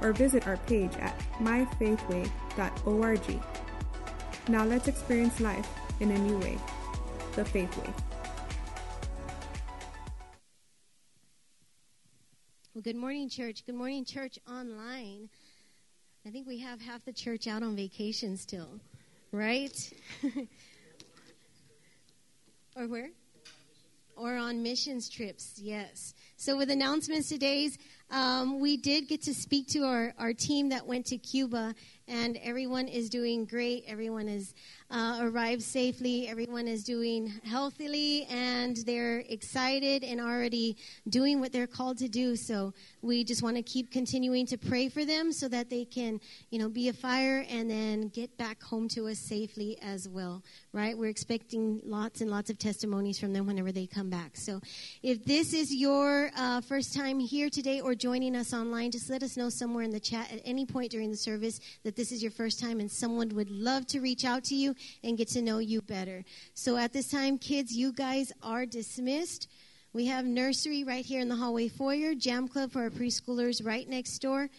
or visit our page at myfaithway.org. Now let's experience life in a new way the Faith Way. Well, good morning, church. Good morning, church online. I think we have half the church out on vacation still, right? or where? Or on missions trips, yes. So, with announcements today's, um, we did get to speak to our, our team that went to Cuba, and everyone is doing great. Everyone is uh, arrived safely. Everyone is doing healthily, and they're excited and already doing what they're called to do. So we just want to keep continuing to pray for them so that they can, you know, be a fire and then get back home to us safely as well. Right? We're expecting lots and lots of testimonies from them whenever they come back. So if this is your uh, first time here today or joining us online, just let us know somewhere in the chat at any point during the service that this is your first time, and someone would love to reach out to you and get to know you better. So at this time, kids, you guys are dismissed. We have nursery right here in the hallway foyer, jam club for our preschoolers right next door.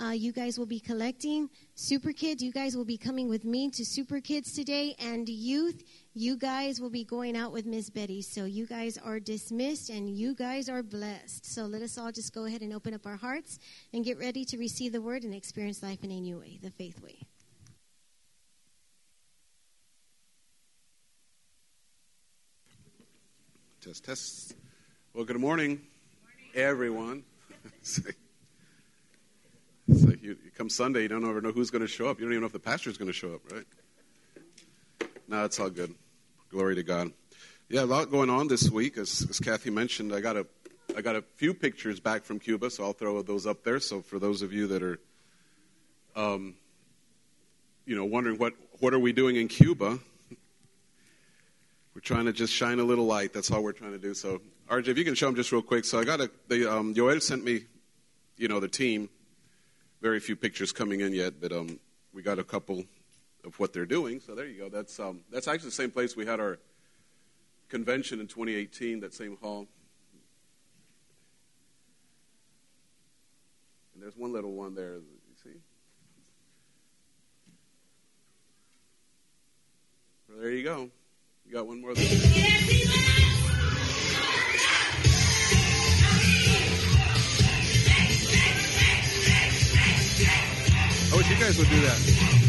Uh, you guys will be collecting. Super Kids, you guys will be coming with me to Super Kids today. And youth, you guys will be going out with Miss Betty. So you guys are dismissed and you guys are blessed. So let us all just go ahead and open up our hearts and get ready to receive the word and experience life in a new way, the faith way. Test, test. Well, good morning, everyone. it's like, it's like you, you, come Sunday, you don't ever know who's going to show up. You don't even know if the pastor's going to show up, right? No, it's all good. Glory to God. Yeah, a lot going on this week. As, as Kathy mentioned, I got a I got a few pictures back from Cuba, so I'll throw those up there. So for those of you that are, um, you know, wondering what what are we doing in Cuba, we're trying to just shine a little light. That's all we're trying to do. So, RJ, if you can show them just real quick. So I got a, the, um, Joel sent me, you know, the team. Very few pictures coming in yet, but um, we got a couple of what they're doing. So there you go. That's, um, that's actually the same place we had our convention in 2018, that same hall. And there's one little one there. You see? Well, there you go. You got one more. I wish you guys would do that.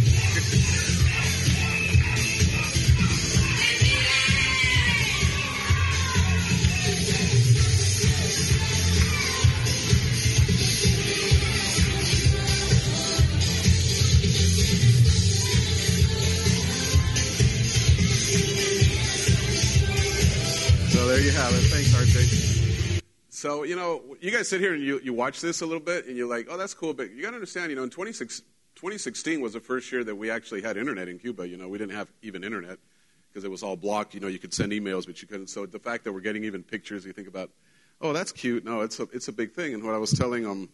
There you have it. Thanks, RJ. So, you know, you guys sit here and you, you watch this a little bit and you're like, oh, that's cool. But you got to understand, you know, in 2016 was the first year that we actually had internet in Cuba. You know, we didn't have even internet because it was all blocked. You know, you could send emails, but you couldn't. So the fact that we're getting even pictures, you think about, oh, that's cute. No, it's a, it's a big thing. And what I was telling um,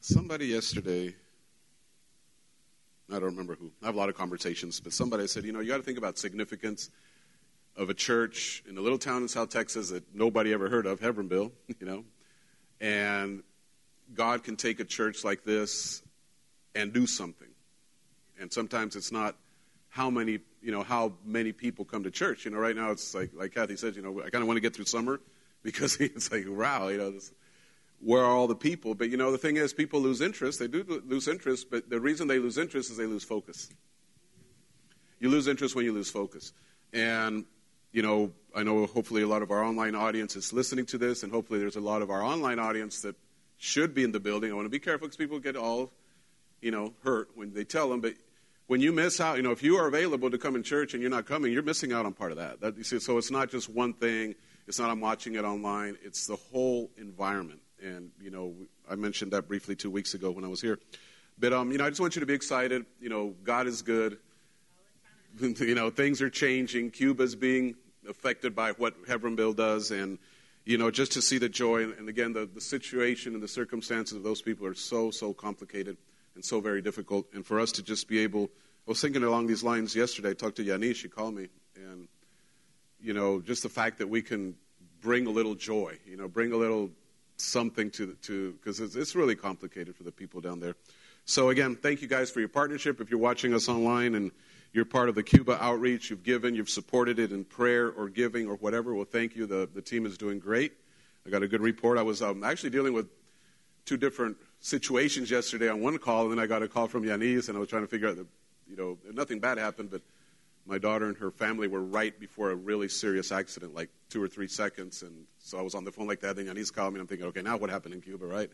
somebody yesterday, I don't remember who. I have a lot of conversations, but somebody said, you know, you got to think about significance of a church in a little town in South Texas that nobody ever heard of, Hebbronville, you know. And God can take a church like this and do something. And sometimes it's not how many, you know, how many people come to church. You know, right now it's like, like Kathy said, you know, I kind of want to get through summer because it's like, wow, you know, this, where are all the people? But, you know, the thing is, people lose interest. They do lose interest, but the reason they lose interest is they lose focus. You lose interest when you lose focus. And you know, I know hopefully a lot of our online audience is listening to this, and hopefully there's a lot of our online audience that should be in the building. I want to be careful because people get all, you know, hurt when they tell them. But when you miss out, you know, if you are available to come in church and you're not coming, you're missing out on part of that. that see, so it's not just one thing. It's not I'm watching it online. It's the whole environment. And you know, I mentioned that briefly two weeks ago when I was here. But um, you know, I just want you to be excited. You know, God is good. you know, things are changing. Cuba's being affected by what Hebbronville does, and you know, just to see the joy. And, and again, the, the situation and the circumstances of those people are so so complicated and so very difficult. And for us to just be able, I was thinking along these lines yesterday. I talked to Yanis. She called me, and you know, just the fact that we can bring a little joy. You know, bring a little something to to because it's, it's really complicated for the people down there. So again, thank you guys for your partnership. If you're watching us online and you're part of the Cuba outreach. You've given, you've supported it in prayer or giving or whatever. Well, thank you. The, the team is doing great. I got a good report. I was um, actually dealing with two different situations yesterday on one call, and then I got a call from Yanis, and I was trying to figure out that, you know, nothing bad happened, but my daughter and her family were right before a really serious accident, like two or three seconds. And so I was on the phone like that. Then Yanis called me, and I'm thinking, okay, now what happened in Cuba, right?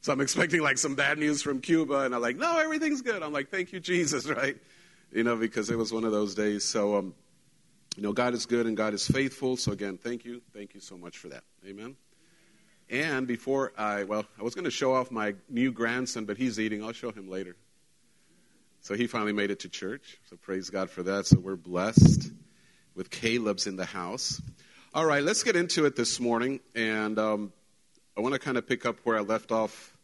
So I'm expecting like some bad news from Cuba, and I'm like, no, everything's good. I'm like, thank you, Jesus, right? You know, because it was one of those days. So, um, you know, God is good and God is faithful. So, again, thank you. Thank you so much for that. Amen. And before I, well, I was going to show off my new grandson, but he's eating. I'll show him later. So he finally made it to church. So praise God for that. So we're blessed with Caleb's in the house. All right, let's get into it this morning. And um, I want to kind of pick up where I left off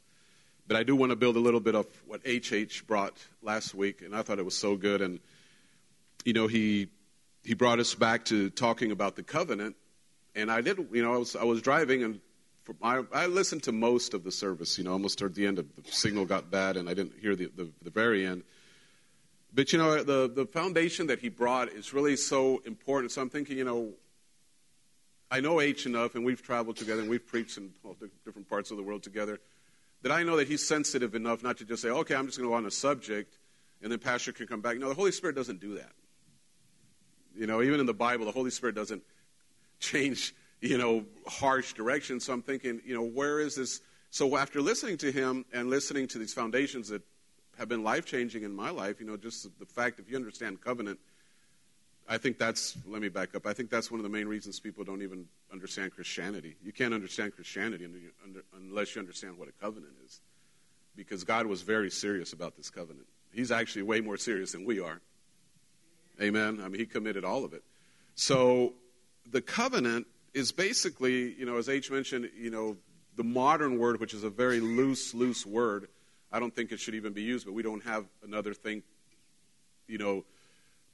but I do want to build a little bit of what HH brought last week, and I thought it was so good. And, you know, he, he brought us back to talking about the covenant. And I did, you know, I was, I was driving and for, I, I listened to most of the service, you know, almost toward the end of the signal got bad and I didn't hear the, the, the very end. But, you know, the, the foundation that he brought is really so important. So I'm thinking, you know, I know H enough, and we've traveled together, and we've preached in all different parts of the world together that I know that he's sensitive enough not to just say, okay, I'm just going to go on a subject and then pastor can come back. No, the Holy Spirit doesn't do that. You know, even in the Bible, the Holy Spirit doesn't change, you know, harsh direction. So I'm thinking, you know, where is this? So after listening to him and listening to these foundations that have been life changing in my life, you know, just the fact if you understand covenant – I think that's, let me back up. I think that's one of the main reasons people don't even understand Christianity. You can't understand Christianity unless you understand what a covenant is. Because God was very serious about this covenant. He's actually way more serious than we are. Amen. I mean, He committed all of it. So the covenant is basically, you know, as H mentioned, you know, the modern word, which is a very loose, loose word. I don't think it should even be used, but we don't have another thing, you know,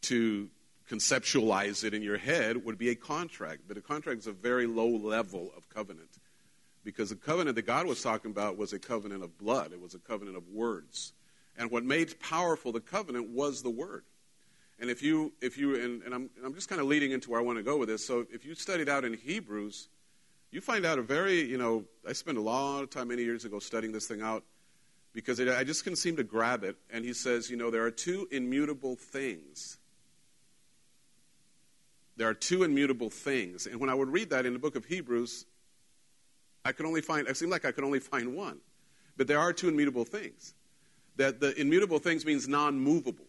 to conceptualize it in your head would be a contract. But a contract is a very low level of covenant. Because the covenant that God was talking about was a covenant of blood, it was a covenant of words. And what made powerful the covenant was the word. And if you, if you and, and I'm, I'm just kind of leading into where I want to go with this. So if you studied out in Hebrews, you find out a very, you know, I spent a lot of time many years ago studying this thing out because it, I just couldn't seem to grab it. And he says, you know, there are two immutable things there are two immutable things. And when I would read that in the book of Hebrews, I could only find, it seemed like I could only find one. But there are two immutable things. That the immutable things means non movable.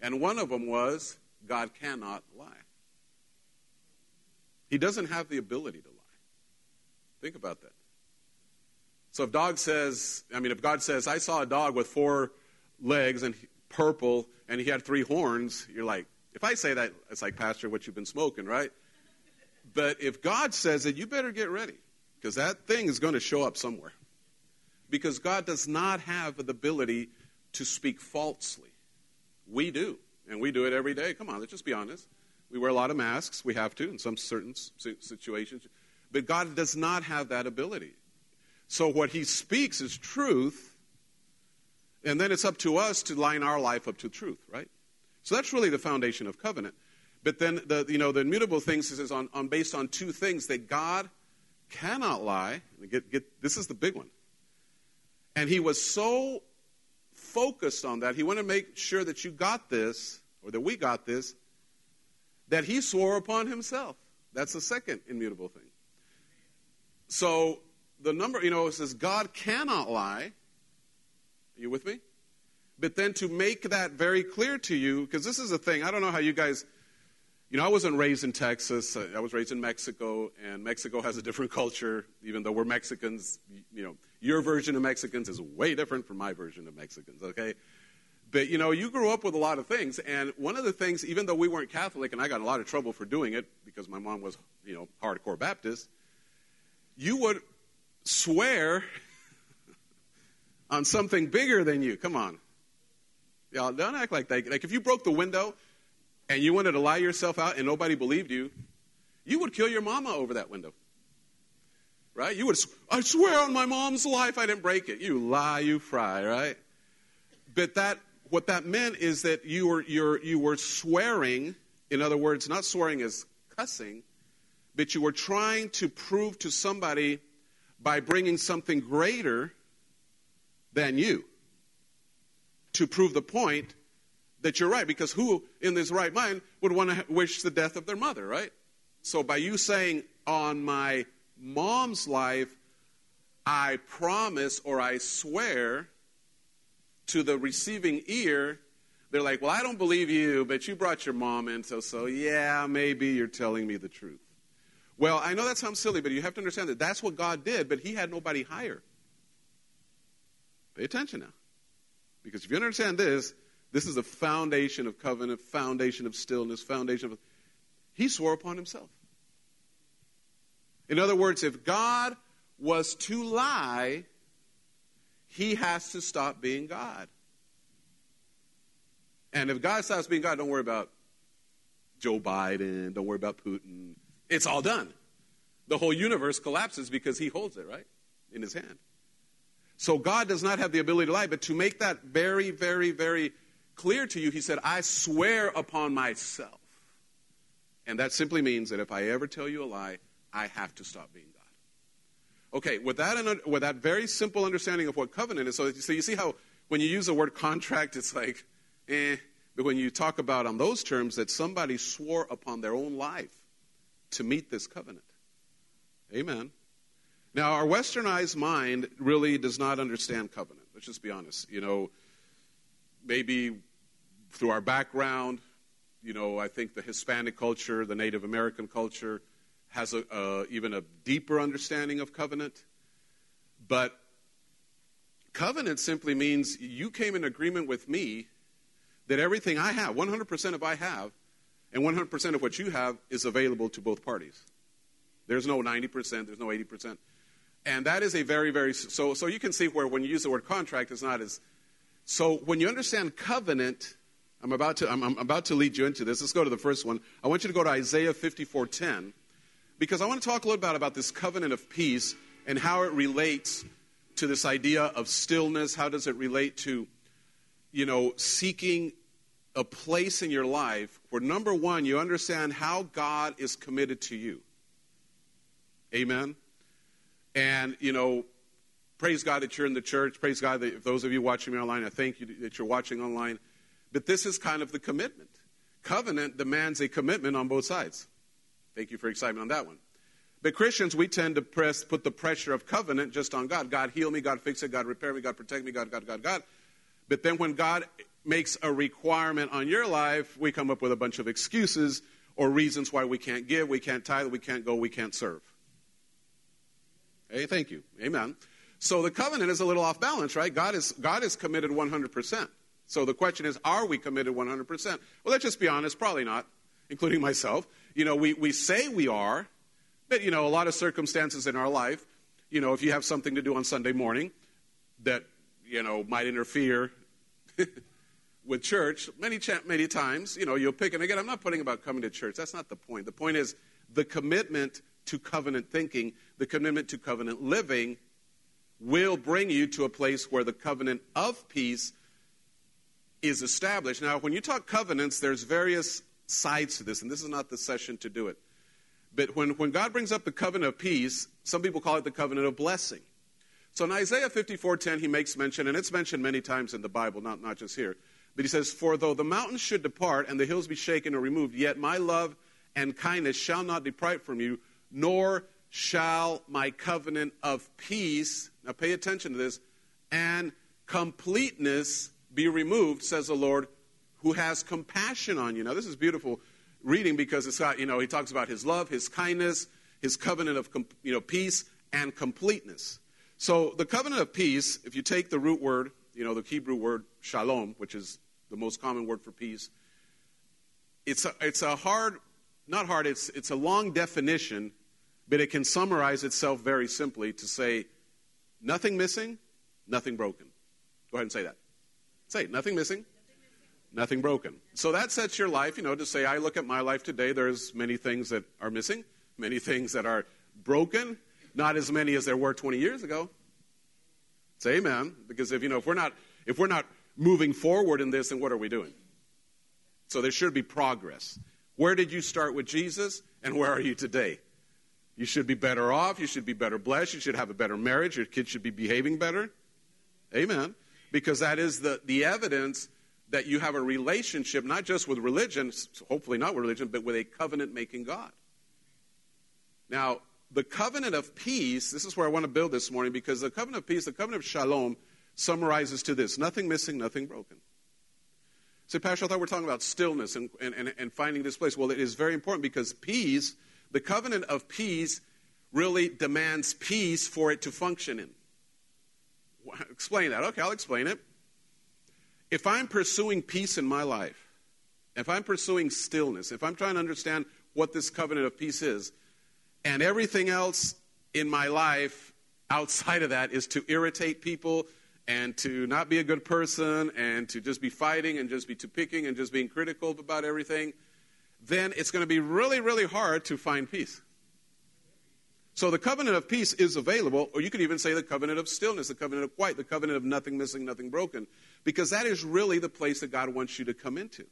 And one of them was God cannot lie. He doesn't have the ability to lie. Think about that. So if dog says, I mean, if God says, I saw a dog with four legs and purple and he had three horns, you're like, if I say that, it's like, Pastor, what you've been smoking, right? But if God says it, you better get ready because that thing is going to show up somewhere. Because God does not have the ability to speak falsely. We do, and we do it every day. Come on, let's just be honest. We wear a lot of masks. We have to in some certain situations. But God does not have that ability. So what he speaks is truth, and then it's up to us to line our life up to truth, right? So that's really the foundation of covenant. But then the you know the immutable things is on, on based on two things that God cannot lie. Get, get, this is the big one. And he was so focused on that, he wanted to make sure that you got this, or that we got this, that he swore upon himself. That's the second immutable thing. So the number, you know, it says God cannot lie. Are you with me? But then to make that very clear to you, because this is a thing, I don't know how you guys, You know, I wasn't raised in Texas. I was raised in Mexico, and Mexico has a different culture. Even though we're Mexicans, you know, your version of Mexicans is way different from my version of Mexicans, okay? But, you know, you grew up with a lot of things, and one of the things, even though we weren't Catholic, and I got a lot of trouble for doing it because my mom was, you know, hardcore Baptist, you would swear on something bigger than you. Come on. Y'all, don't act like that. Like, if you broke the window and you wanted to lie yourself out and nobody believed you, you would kill your mama over that window. Right? You would, I swear on my mom's life I didn't break it. You lie, you fry, right? But that, what that meant is that you were, you're, you were swearing, in other words, not swearing as cussing, but you were trying to prove to somebody by bringing something greater than you to prove the point that you're right, because who in this right mind would want to wish the death of their mother, right? So by you saying, on my mom's life, I promise or I swear to the receiving ear, they're like, well, I don't believe you, but you brought your mom in, so, so yeah, maybe you're telling me the truth. Well, I know that sounds silly, but you have to understand that that's what God did, but He had nobody higher. Pay attention now. Because if you understand this, this is a foundation of covenant, foundation of stillness, foundation of. He swore upon himself. In other words, if God was to lie, he has to stop being God. And if God stops being God, don't worry about Joe Biden, don't worry about Putin. It's all done. The whole universe collapses because he holds it, right? In his hand. So God does not have the ability to lie, but to make that very, very, very clear to you, he said, I swear upon myself. And that simply means that if I ever tell you a lie, I have to stop being God. Okay, with that, with that very simple understanding of what covenant is, so, so you see how when you use the word contract, it's like, eh. But when you talk about on those terms that somebody swore upon their own life to meet this covenant. Amen. Now, our westernized mind really does not understand covenant. Let's just be honest. You know, maybe through our background, you know, I think the Hispanic culture, the Native American culture, has a, even a deeper understanding of covenant. But covenant simply means you came in agreement with me that everything I have, 100% of I have, and 100% of what you have is available to both parties. There's no 90%, there's no 80%. And that is a very, very, so, so you can see where when you use the word contract, it's not as, so when you understand covenant, I'm about to, I'm, I'm about to lead you into this. Let's go to the first one. I want you to go to Isaiah 54:10 because I want to talk a little bit about this covenant of peace and how it relates to this idea of stillness. How does it relate to, you know, seeking a place in your life where number one, you understand how God is committed to you. Amen. And, you know, praise God that you're in the church. Praise God that those of you watching me online, I thank you that you're watching online. But this is kind of the commitment. Covenant demands a commitment on both sides. Thank you for excitement on that one. But Christians, we tend to press, put the pressure of covenant just on God. God heal me, God fix it, God repair me, God protect me, God, God, God, God. But then when God makes a requirement on your life, we come up with a bunch of excuses or reasons why we can't give, we can't tithe, we can't go, we can't serve. Hey, thank you. Amen. So the covenant is a little off balance, right? God is, God is committed 100%. So the question is, are we committed 100%? Well, let's just be honest, probably not, including myself. You know, we, we say we are, but, you know, a lot of circumstances in our life, you know, if you have something to do on Sunday morning that, you know, might interfere with church, many, many times, you know, you'll pick, and again, I'm not putting about coming to church. That's not the point. The point is the commitment to covenant thinking, the commitment to covenant living will bring you to a place where the covenant of peace is established. Now, when you talk covenants, there's various sides to this, and this is not the session to do it. But when, when God brings up the covenant of peace, some people call it the covenant of blessing. So in Isaiah 54:10, he makes mention, and it's mentioned many times in the Bible, not, not just here. But he says, For though the mountains should depart and the hills be shaken or removed, yet my love and kindness shall not depart from you, nor shall my covenant of peace, now pay attention to this, and completeness be removed, says the Lord, who has compassion on you. Now, this is beautiful. reading because it's got, you know, he talks about his love, his kindness, his covenant of, you know, peace and completeness. So the covenant of peace, if you take the root word, you know, the Hebrew word shalom, which is the most common word for peace, it's a, it's a hard, not hard, it's, it's a long definition, but it can summarize itself very simply to say nothing missing, nothing broken. Go ahead and say that. Say nothing missing, nothing broken. So that sets your life, you know, to say, I look at my life today, there's many things that are missing, many things that are broken, not as many as there were 20 years ago. Say amen. Because if, you know, if we're not, if we're not moving forward in this, then what are we doing? So there should be progress. Where did you start with Jesus and where are you today? You should be better off. You should be better blessed. You should have a better marriage. Your kids should be behaving better. Amen. Because that is the, the evidence that you have a relationship, not just with religion, hopefully not with religion, but with a covenant making God. Now, the covenant of peace, this is where I want to build this morning because the covenant of peace, the covenant of shalom, summarizes to this nothing missing, nothing broken. Say, Pastor, I thought we are talking about stillness and, and, and finding this place. Well, it is very important because peace, the covenant of peace, really demands peace for it to function in. Explain that. Okay, I'll explain it. If I'm pursuing peace in my life, if I'm pursuing stillness, if I'm trying to understand what this covenant of peace is, and everything else in my life outside of that is to irritate people and to not be a good person and to just be fighting and just be too picking and just being critical about everything, then it's going to be really, really hard to find peace. So the covenant of peace is available, or you could even say the covenant of stillness, the covenant of quiet, the covenant of nothing missing, nothing broken, because that is really the place that God wants you to come into.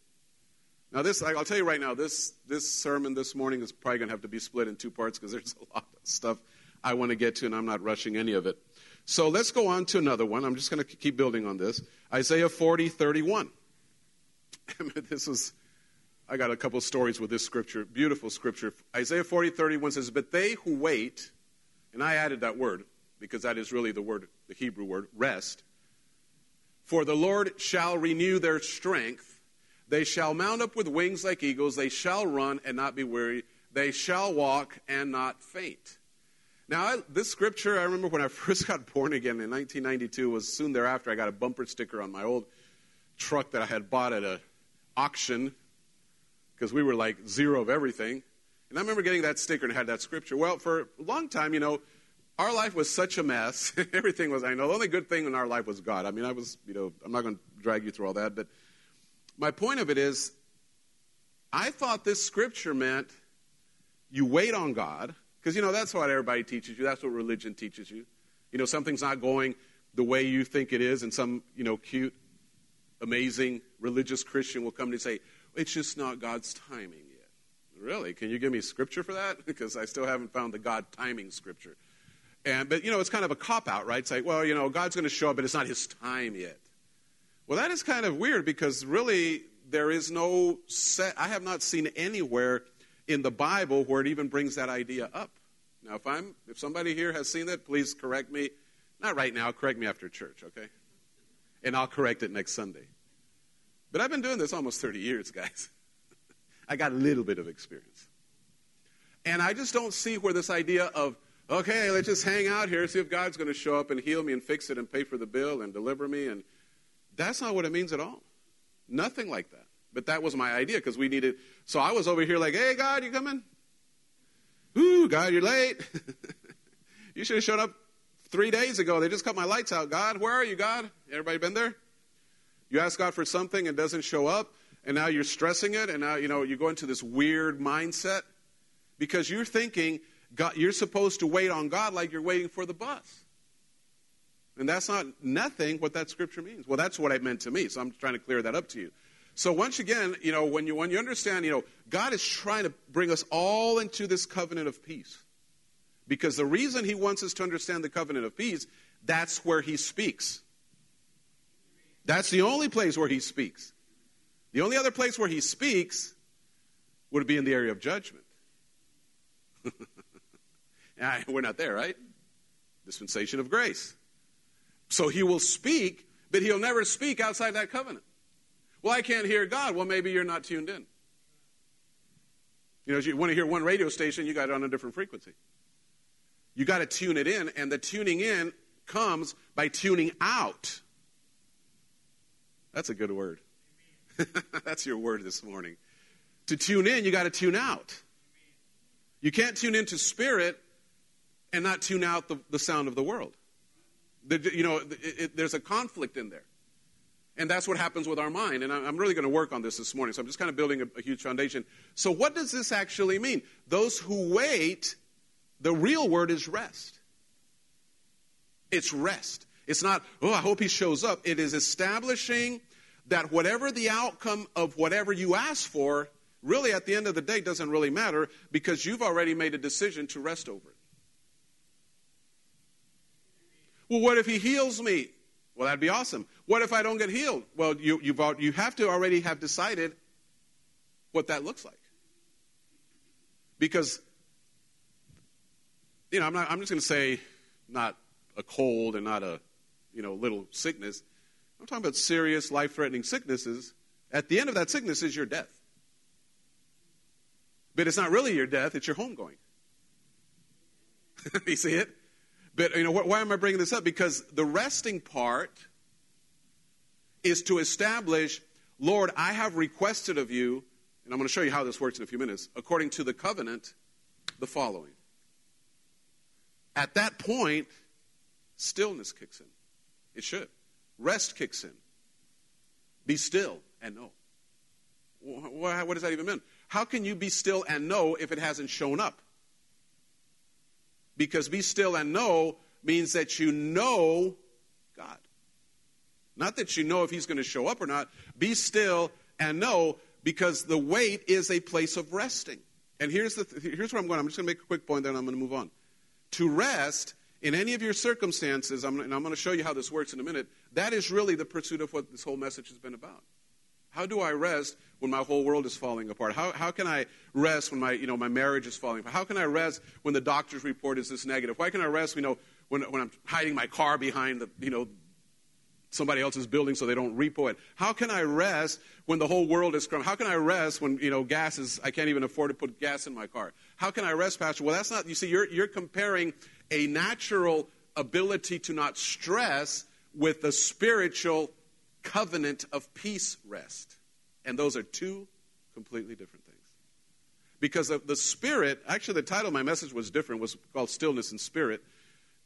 Now, this, I'll tell you right now, this, this sermon this morning is probably going to have to be split in two parts because there's a lot of stuff I want to get to, and I'm not rushing any of it. So let's go on to another one. I'm just going to keep building on this. Isaiah 40, 31. this is, I got a couple stories with this scripture, beautiful scripture. Isaiah 40, 31 says, But they who wait, and I added that word because that is really the word, the Hebrew word, rest. For the Lord shall renew their strength. They shall mount up with wings like eagles. They shall run and not be weary. They shall walk and not faint. Now, I, this scripture, I remember when I first got born again in 1992, was soon thereafter I got a bumper sticker on my old truck that I had bought at an auction because we were like zero of everything. And I remember getting that sticker and had that scripture. Well, for a long time, you know, our life was such a mess. everything was, I know, the only good thing in our life was God. I mean, I was, you know, I'm not going to drag you through all that, but my point of it is, I thought this scripture meant you wait on God, because, you know, that's what everybody teaches you. That's what religion teaches you. You know, something's not going the way you think it is, and some, you know, cute, amazing religious Christian will come to say, it's just not God's timing yet. Really? Can you give me scripture for that? because I still haven't found the God timing scripture. And, but, you know, it's kind of a cop out, right? It's like, well, you know, God's going to show up, but it's not his time yet. Well, that is kind of weird because really there is no set, I have not seen anywhere in the Bible where it even brings that idea up. Now, if I'm, if somebody here has seen that, please correct me. Not right now, correct me after church, okay? And I'll correct it next Sunday. But I've been doing this almost 30 years, guys. I got a little bit of experience. And I just don't see where this idea of, okay, let's just hang out here, see if God's going to show up and heal me and fix it and pay for the bill and deliver me and that's not what it means at all. Nothing like that. But that was my idea because we needed. So I was over here like, hey, God, you coming? Ooh, God, you're late. you should have shown up three days ago. They just cut my lights out. God, where are you, God? Everybody been there? You ask God for something and doesn't show up, and now you're stressing it, and now you know you go into this weird mindset because you're thinking God, you're supposed to wait on God like you're waiting for the bus. And that's not nothing what that scripture means. Well, that's what it meant to me, so I'm trying to clear that up to you. So once again, you know, when you when you understand, you know, God is trying to bring us all into this covenant of peace. Because the reason he wants us to understand the covenant of peace, that's where he speaks. That's the only place where he speaks. The only other place where he speaks would be in the area of judgment. We're not there, right? Dispensation of grace. So he will speak, but he'll never speak outside that covenant. Well, I can't hear God. Well, maybe you're not tuned in. You know, you want to hear one radio station, you got it on a different frequency. You got to tune it in, and the tuning in comes by tuning out. That's a good word. That's your word this morning. To tune in, you got to tune out. You can't tune into spirit and not tune out the, the sound of the world. The, you know, it, it, there's a conflict in there. And that's what happens with our mind. And I'm really going to work on this this morning. So I'm just kind of building a, a huge foundation. So, what does this actually mean? Those who wait, the real word is rest. It's rest. It's not, oh, I hope he shows up. It is establishing that whatever the outcome of whatever you ask for, really at the end of the day doesn't really matter because you've already made a decision to rest over it. Well, what if he heals me? Well, that'd be awesome. What if I don't get healed? Well, you, you've, you have to already have decided what that looks like. Because, you know, I'm, not, I'm just going to say not a cold and not a, you know, little sickness. I'm talking about serious, life threatening sicknesses. At the end of that sickness is your death. But it's not really your death, it's your homegoing. you see it? But, you know, why am I bringing this up? Because the resting part is to establish, Lord, I have requested of you, and I'm going to show you how this works in a few minutes, according to the covenant, the following. At that point, stillness kicks in. It should. Rest kicks in. Be still and know. What does that even mean? How can you be still and know if it hasn't shown up? Because be still and know means that you know God. Not that you know if He's going to show up or not. Be still and know because the wait is a place of resting. And here's, the th- here's where I'm going. I'm just going to make a quick point, then I'm going to move on. To rest in any of your circumstances, I'm, and I'm going to show you how this works in a minute, that is really the pursuit of what this whole message has been about. How do I rest when my whole world is falling apart? How, how can I rest when my, you know, my marriage is falling apart? How can I rest when the doctor's report is this negative? Why can I rest, you know, when, when I'm hiding my car behind the, you know, somebody else's building so they don't repo it? How can I rest when the whole world is crumbling? How can I rest when, you know, gas is, I can't even afford to put gas in my car? How can I rest, Pastor? Well, that's not, you see, you're, you're comparing a natural ability to not stress with the spiritual covenant of peace rest. And those are two completely different things. Because of the spirit, actually, the title of my message was different, was called Stillness in Spirit.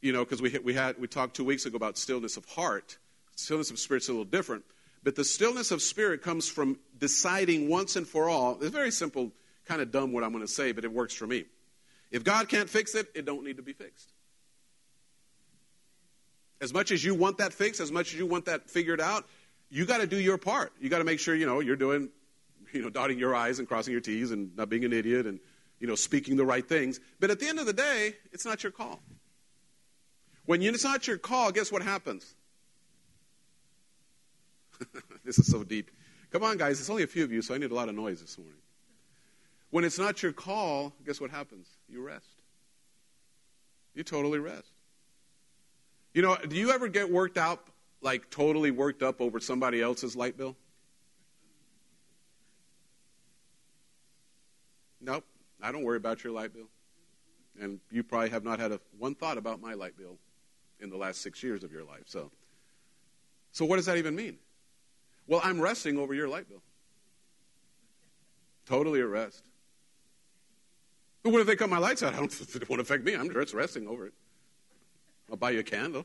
You know, because we, we, had, we talked two weeks ago about stillness of heart. Stillness of spirit's a little different. But the stillness of spirit comes from deciding once and for all. It's very simple, kind of dumb what I'm going to say, but it works for me. If God can't fix it, it don't need to be fixed. As much as you want that fixed, as much as you want that figured out, you got to do your part. You got to make sure you know you're doing, you know, dotting your I's and crossing your T's and not being an idiot and you know speaking the right things. But at the end of the day, it's not your call. When it's not your call, guess what happens? this is so deep. Come on, guys. It's only a few of you, so I need a lot of noise this morning. When it's not your call, guess what happens? You rest. You totally rest. You know, do you ever get worked out, like totally worked up over somebody else's light bill? Nope, I don't worry about your light bill. And you probably have not had a, one thought about my light bill in the last six years of your life. So, so what does that even mean? Well, I'm resting over your light bill. Totally at rest. But what if they cut my lights out? I don't, it won't affect me. I'm just resting over it. I'll buy you a candle.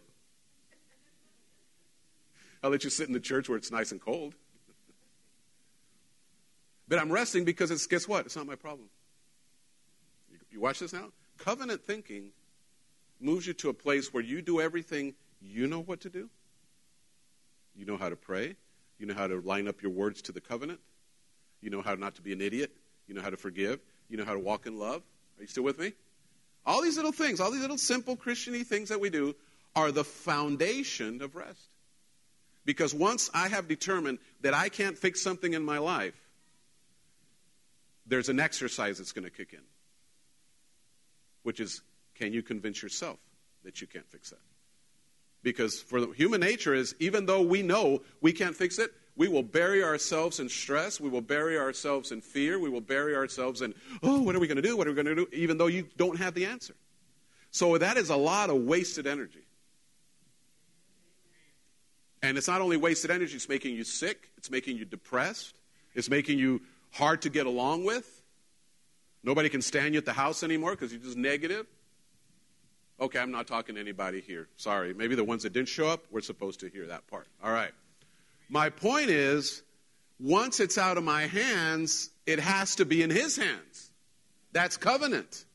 I'll let you sit in the church where it's nice and cold. but I'm resting because it's, guess what? It's not my problem. You, you watch this now? Covenant thinking moves you to a place where you do everything you know what to do. You know how to pray. You know how to line up your words to the covenant. You know how not to be an idiot. You know how to forgive. You know how to walk in love. Are you still with me? All these little things, all these little simple Christiany things that we do are the foundation of rest. Because once I have determined that I can't fix something in my life, there's an exercise that's going to kick in, which is can you convince yourself that you can't fix that? Because for the human nature is even though we know we can't fix it, we will bury ourselves in stress. We will bury ourselves in fear. We will bury ourselves in, oh, what are we going to do? What are we going to do? Even though you don't have the answer. So that is a lot of wasted energy. And it's not only wasted energy, it's making you sick, it's making you depressed, it's making you hard to get along with. Nobody can stand you at the house anymore because you're just negative. Okay, I'm not talking to anybody here. Sorry. Maybe the ones that didn't show up, we're supposed to hear that part. All right. My point is, once it's out of my hands, it has to be in his hands. That's covenant.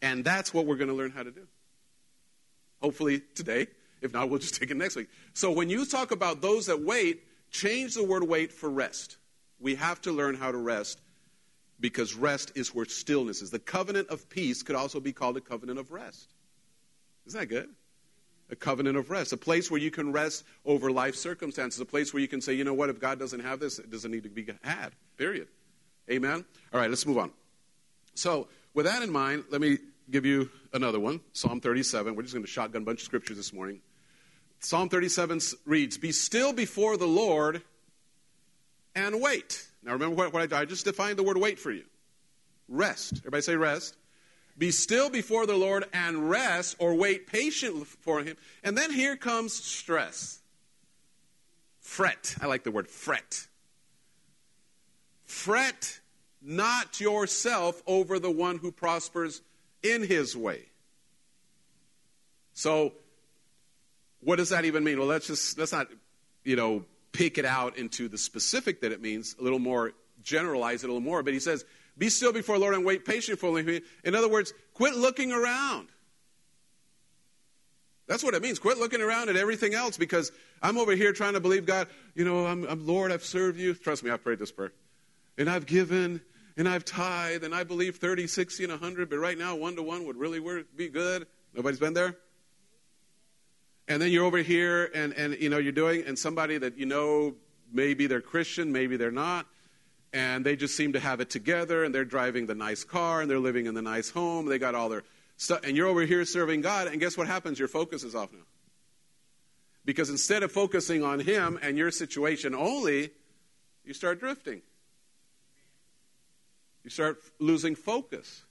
And that's what we're going to learn how to do. Hopefully today. If not, we'll just take it next week. So when you talk about those that wait, change the word wait for rest. We have to learn how to rest because rest is where stillness is. The covenant of peace could also be called a covenant of rest. Isn't that good? A covenant of rest, a place where you can rest over life circumstances, a place where you can say, you know what, if God doesn't have this, it doesn't need to be had, period. Amen? All right, let's move on. So, with that in mind, let me give you another one Psalm 37. We're just going to shotgun a bunch of scriptures this morning. Psalm 37 reads, Be still before the Lord and wait. Now remember what, what I, I just defined the word wait for you. Rest. Everybody say rest. Be still before the Lord and rest or wait patiently for Him. And then here comes stress. Fret. I like the word fret. Fret not yourself over the one who prospers in his way. So what does that even mean? Well, let's just let's not, you know, pick it out into the specific that it means, a little more generalize it a little more. But he says, Be still before the Lord and wait patiently. In other words, quit looking around. That's what it means. Quit looking around at everything else because I'm over here trying to believe God, you know, I'm, I'm Lord, I've served you. Trust me, I've prayed this prayer. And I've given and I've tithed and I believe 30, 60, and 100, but right now one to one would really work, be good. Nobody's been there? and then you're over here and, and you know you're doing and somebody that you know maybe they're christian maybe they're not and they just seem to have it together and they're driving the nice car and they're living in the nice home they got all their stuff and you're over here serving god and guess what happens your focus is off now because instead of focusing on him and your situation only you start drifting you start losing focus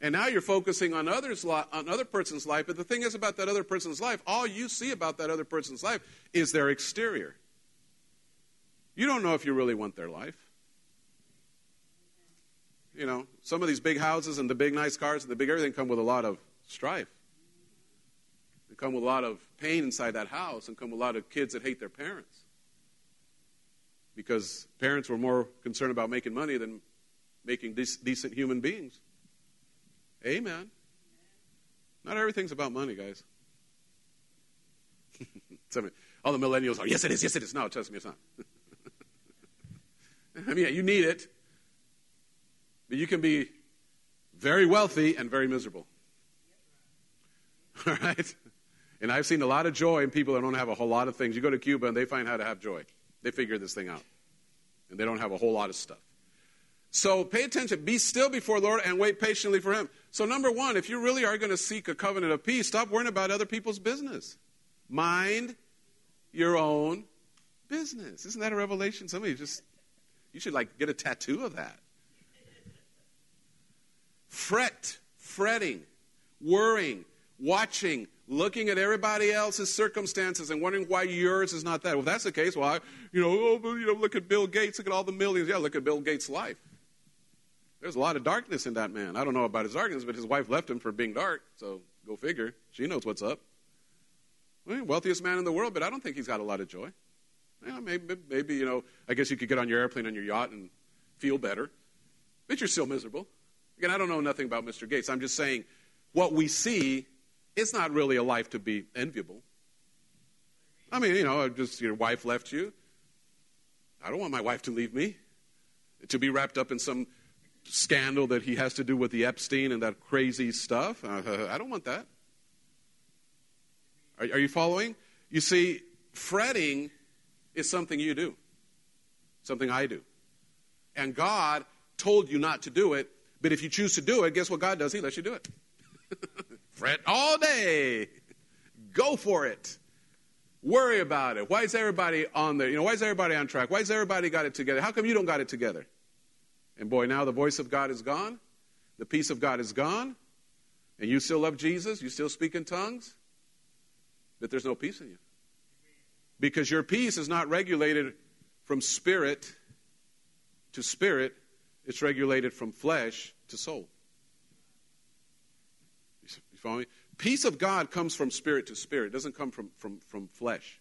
and now you're focusing on others on other person's life, but the thing is about that other person's life, all you see about that other person's life is their exterior. You don't know if you really want their life. You know, some of these big houses and the big nice cars and the big everything come with a lot of strife. They come with a lot of pain inside that house and come with a lot of kids that hate their parents. Because parents were more concerned about making money than making decent human beings. Amen. Not everything's about money, guys. all the millennials are, yes, it is, yes, it is. No, trust me, it's not. I mean, you need it, but you can be very wealthy and very miserable. All right? And I've seen a lot of joy in people that don't have a whole lot of things. You go to Cuba and they find how to have joy. They figure this thing out. And they don't have a whole lot of stuff. So pay attention. Be still before the Lord and wait patiently for Him. So, number one, if you really are going to seek a covenant of peace, stop worrying about other people's business. Mind your own business. Isn't that a revelation? Somebody just, you should like get a tattoo of that. Fret, fretting, worrying, watching, looking at everybody else's circumstances and wondering why yours is not that. Well, if that's the case, well, you know, oh, you know, look at Bill Gates, look at all the millions. Yeah, look at Bill Gates' life. There's a lot of darkness in that man. I don't know about his darkness, but his wife left him for being dark, so go figure. She knows what's up. Well, wealthiest man in the world, but I don't think he's got a lot of joy. Yeah, maybe, maybe, you know, I guess you could get on your airplane on your yacht and feel better, but you're still miserable. Again, I don't know nothing about Mr. Gates. I'm just saying what we see is not really a life to be enviable. I mean, you know, just your wife left you. I don't want my wife to leave me, to be wrapped up in some scandal that he has to do with the Epstein and that crazy stuff. Uh, I don't want that. Are, are you following? You see, fretting is something you do, something I do. And God told you not to do it, but if you choose to do it, guess what God does? He lets you do it. Fret all day. Go for it. Worry about it. Why is everybody on there? You know, why is everybody on track? Why has everybody got it together? How come you don't got it together? And boy, now the voice of God is gone. The peace of God is gone. And you still love Jesus. You still speak in tongues. But there's no peace in you. Because your peace is not regulated from spirit to spirit, it's regulated from flesh to soul. You follow me? Peace of God comes from spirit to spirit, it doesn't come from, from, from flesh.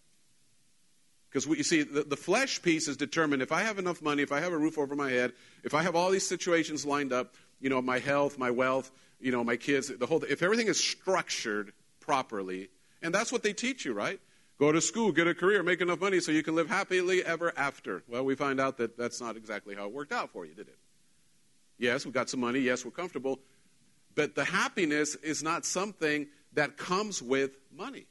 Because you see, the, the flesh piece is determined if I have enough money, if I have a roof over my head, if I have all these situations lined up, you know, my health, my wealth, you know, my kids, the whole, if everything is structured properly, and that's what they teach you, right? Go to school, get a career, make enough money so you can live happily ever after. Well, we find out that that's not exactly how it worked out for you, did it? Yes, we've got some money. Yes, we're comfortable. But the happiness is not something that comes with money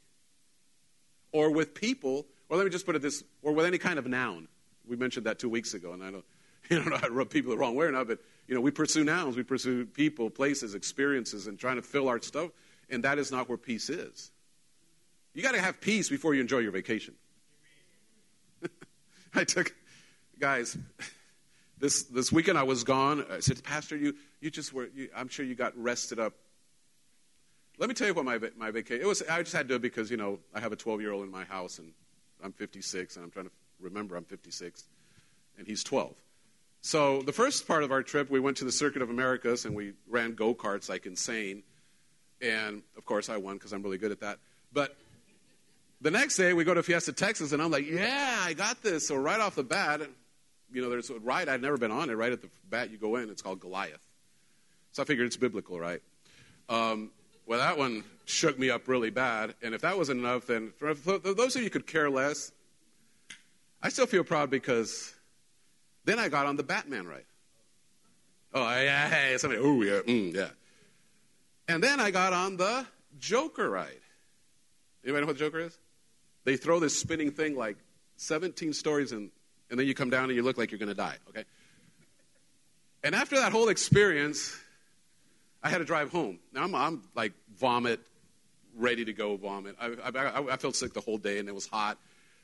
or with people, or let me just put it this, or with any kind of noun. We mentioned that two weeks ago, and I don't, you know, how I rub people the wrong way or not, but you know, we pursue nouns, we pursue people, places, experiences, and trying to fill our stuff, and that is not where peace is. You got to have peace before you enjoy your vacation. I took, guys, this, this weekend I was gone. I said, Pastor, you, you just were, you, I'm sure you got rested up. Let me tell you what my, my vacation, it was, I just had to do it because, you know, I have a 12 year old in my house and I'm 56 and I'm trying to remember I'm 56 and he's 12. So the first part of our trip, we went to the Circuit of Americas and we ran go karts like insane. And of course, I won because I'm really good at that. But the next day, we go to Fiesta, Texas, and I'm like, yeah, I got this. So right off the bat, you know, there's a ride, I'd never been on it. Right at the bat, you go in, it's called Goliath. So I figured it's biblical, right? Um, well, that one shook me up really bad. And if that wasn't enough, then for, those of you who could care less, I still feel proud because then I got on the Batman ride. Oh, yeah, hey, somebody, oh, yeah, mm, yeah. And then I got on the Joker ride. Anybody know what the Joker is? They throw this spinning thing like 17 stories, and, and then you come down and you look like you're going to die, okay? And after that whole experience, I had to drive home. Now I'm, I'm like vomit, ready to go vomit. I, I, I, felt sick the whole day, and it was hot.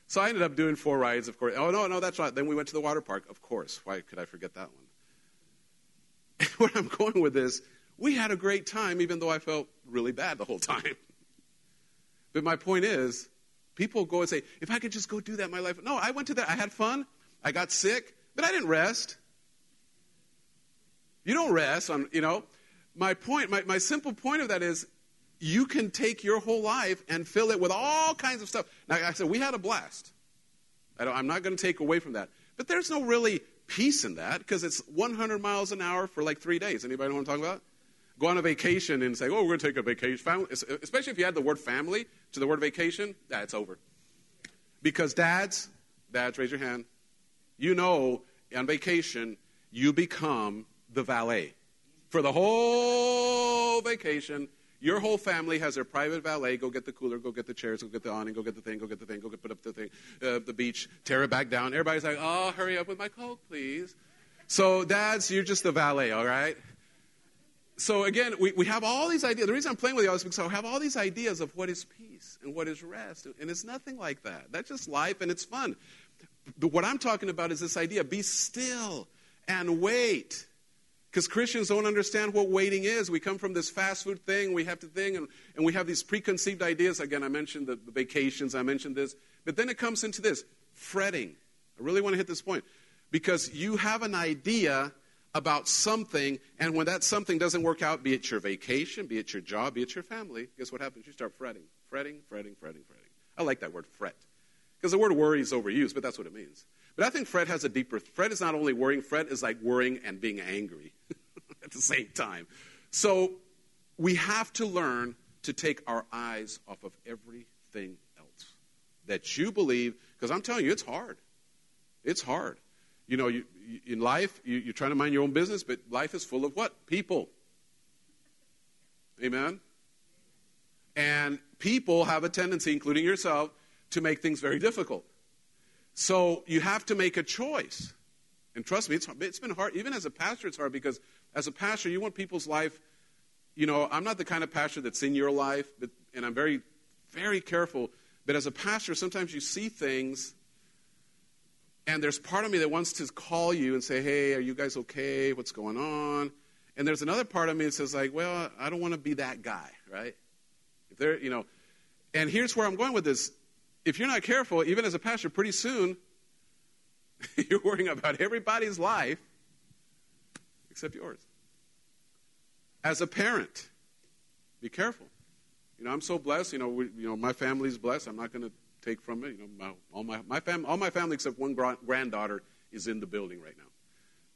So I ended up doing four rides, of course. Oh, no, no, that's right. Then we went to the water park, of course. Why could I forget that one? where I'm going with this, we had a great time, even though I felt really bad the whole time. but my point is, People go and say, if I could just go do that in my life. No, I went to that. I had fun. I got sick, but I didn't rest. You don't rest on, you know. My point, my, my simple point of that is you can take your whole life and fill it with all kinds of stuff. Now, I said, we had a blast. I am not going to take away from that. But there's no really peace in that because it's 100 miles an hour for like three days. Anybody know what I'm talking about? go on a vacation and say, oh, we're going to take a vacation. Family, especially if you add the word family to the word vacation, that's over. Because dads, dads, raise your hand. You know, on vacation, you become the valet. For the whole vacation, your whole family has their private valet. Go get the cooler, go get the chairs, go get the awning, go get the thing, go get the thing, go get, put up the thing, uh, the beach, tear it back down. Everybody's like, oh, hurry up with my Coke, please. So, dads, you're just the valet, all right? so again, we, we have all these ideas. The reason I'm playing with you all is because I have all these ideas of what is peace and what is rest. And it's nothing like that. That's just life and it's fun. But what I'm talking about is this idea be still and wait. Because Christians don't understand what waiting is. We come from this fast food thing, we have to think, and, and we have these preconceived ideas. Again, I mentioned the, the vacations, I mentioned this. But then it comes into this fretting. I really want to hit this point. Because you have an idea about something, and when that something doesn't work out, be it your vacation, be it your job, be it your family, guess what happens? You start fretting, fretting, fretting, fretting, fretting. I like that word, fret. Because the word worry is overused, but that's what it means. But I think fret has a deeper. fret is not only worrying, fret is like worrying and being angry at the same time. So we have to learn to take our eyes off of everything else that you believe, because I'm telling you, it's hard. It's hard. You know, you, in life, you, you're trying to mind your own business, but life is full of what? People. Amen? And people have a tendency, including yourself, to make things very difficult. So you have to make a choice. And trust me, it's, it's been hard. Even as a pastor, it's hard because as a pastor, you want people's life. You know, I'm not the kind of pastor that's in your life, but, and I'm very, very careful But as a pastor, sometimes you see things, and there's part of me that wants to call you and say, hey, are you guys okay? What's going on? And there's another part of me that says, like, well, I don't want to be that guy, right? If there, you know, and here's where I'm going with this. If you're not careful, even as a pastor, pretty soon you're worrying about everybody's life except yours. As a parent, be careful. You know, I'm so blessed. You know, we, you know, my family's blessed. I'm not going to take from it. You know, my, all my my fam, all my family except one granddaughter is in the building right now,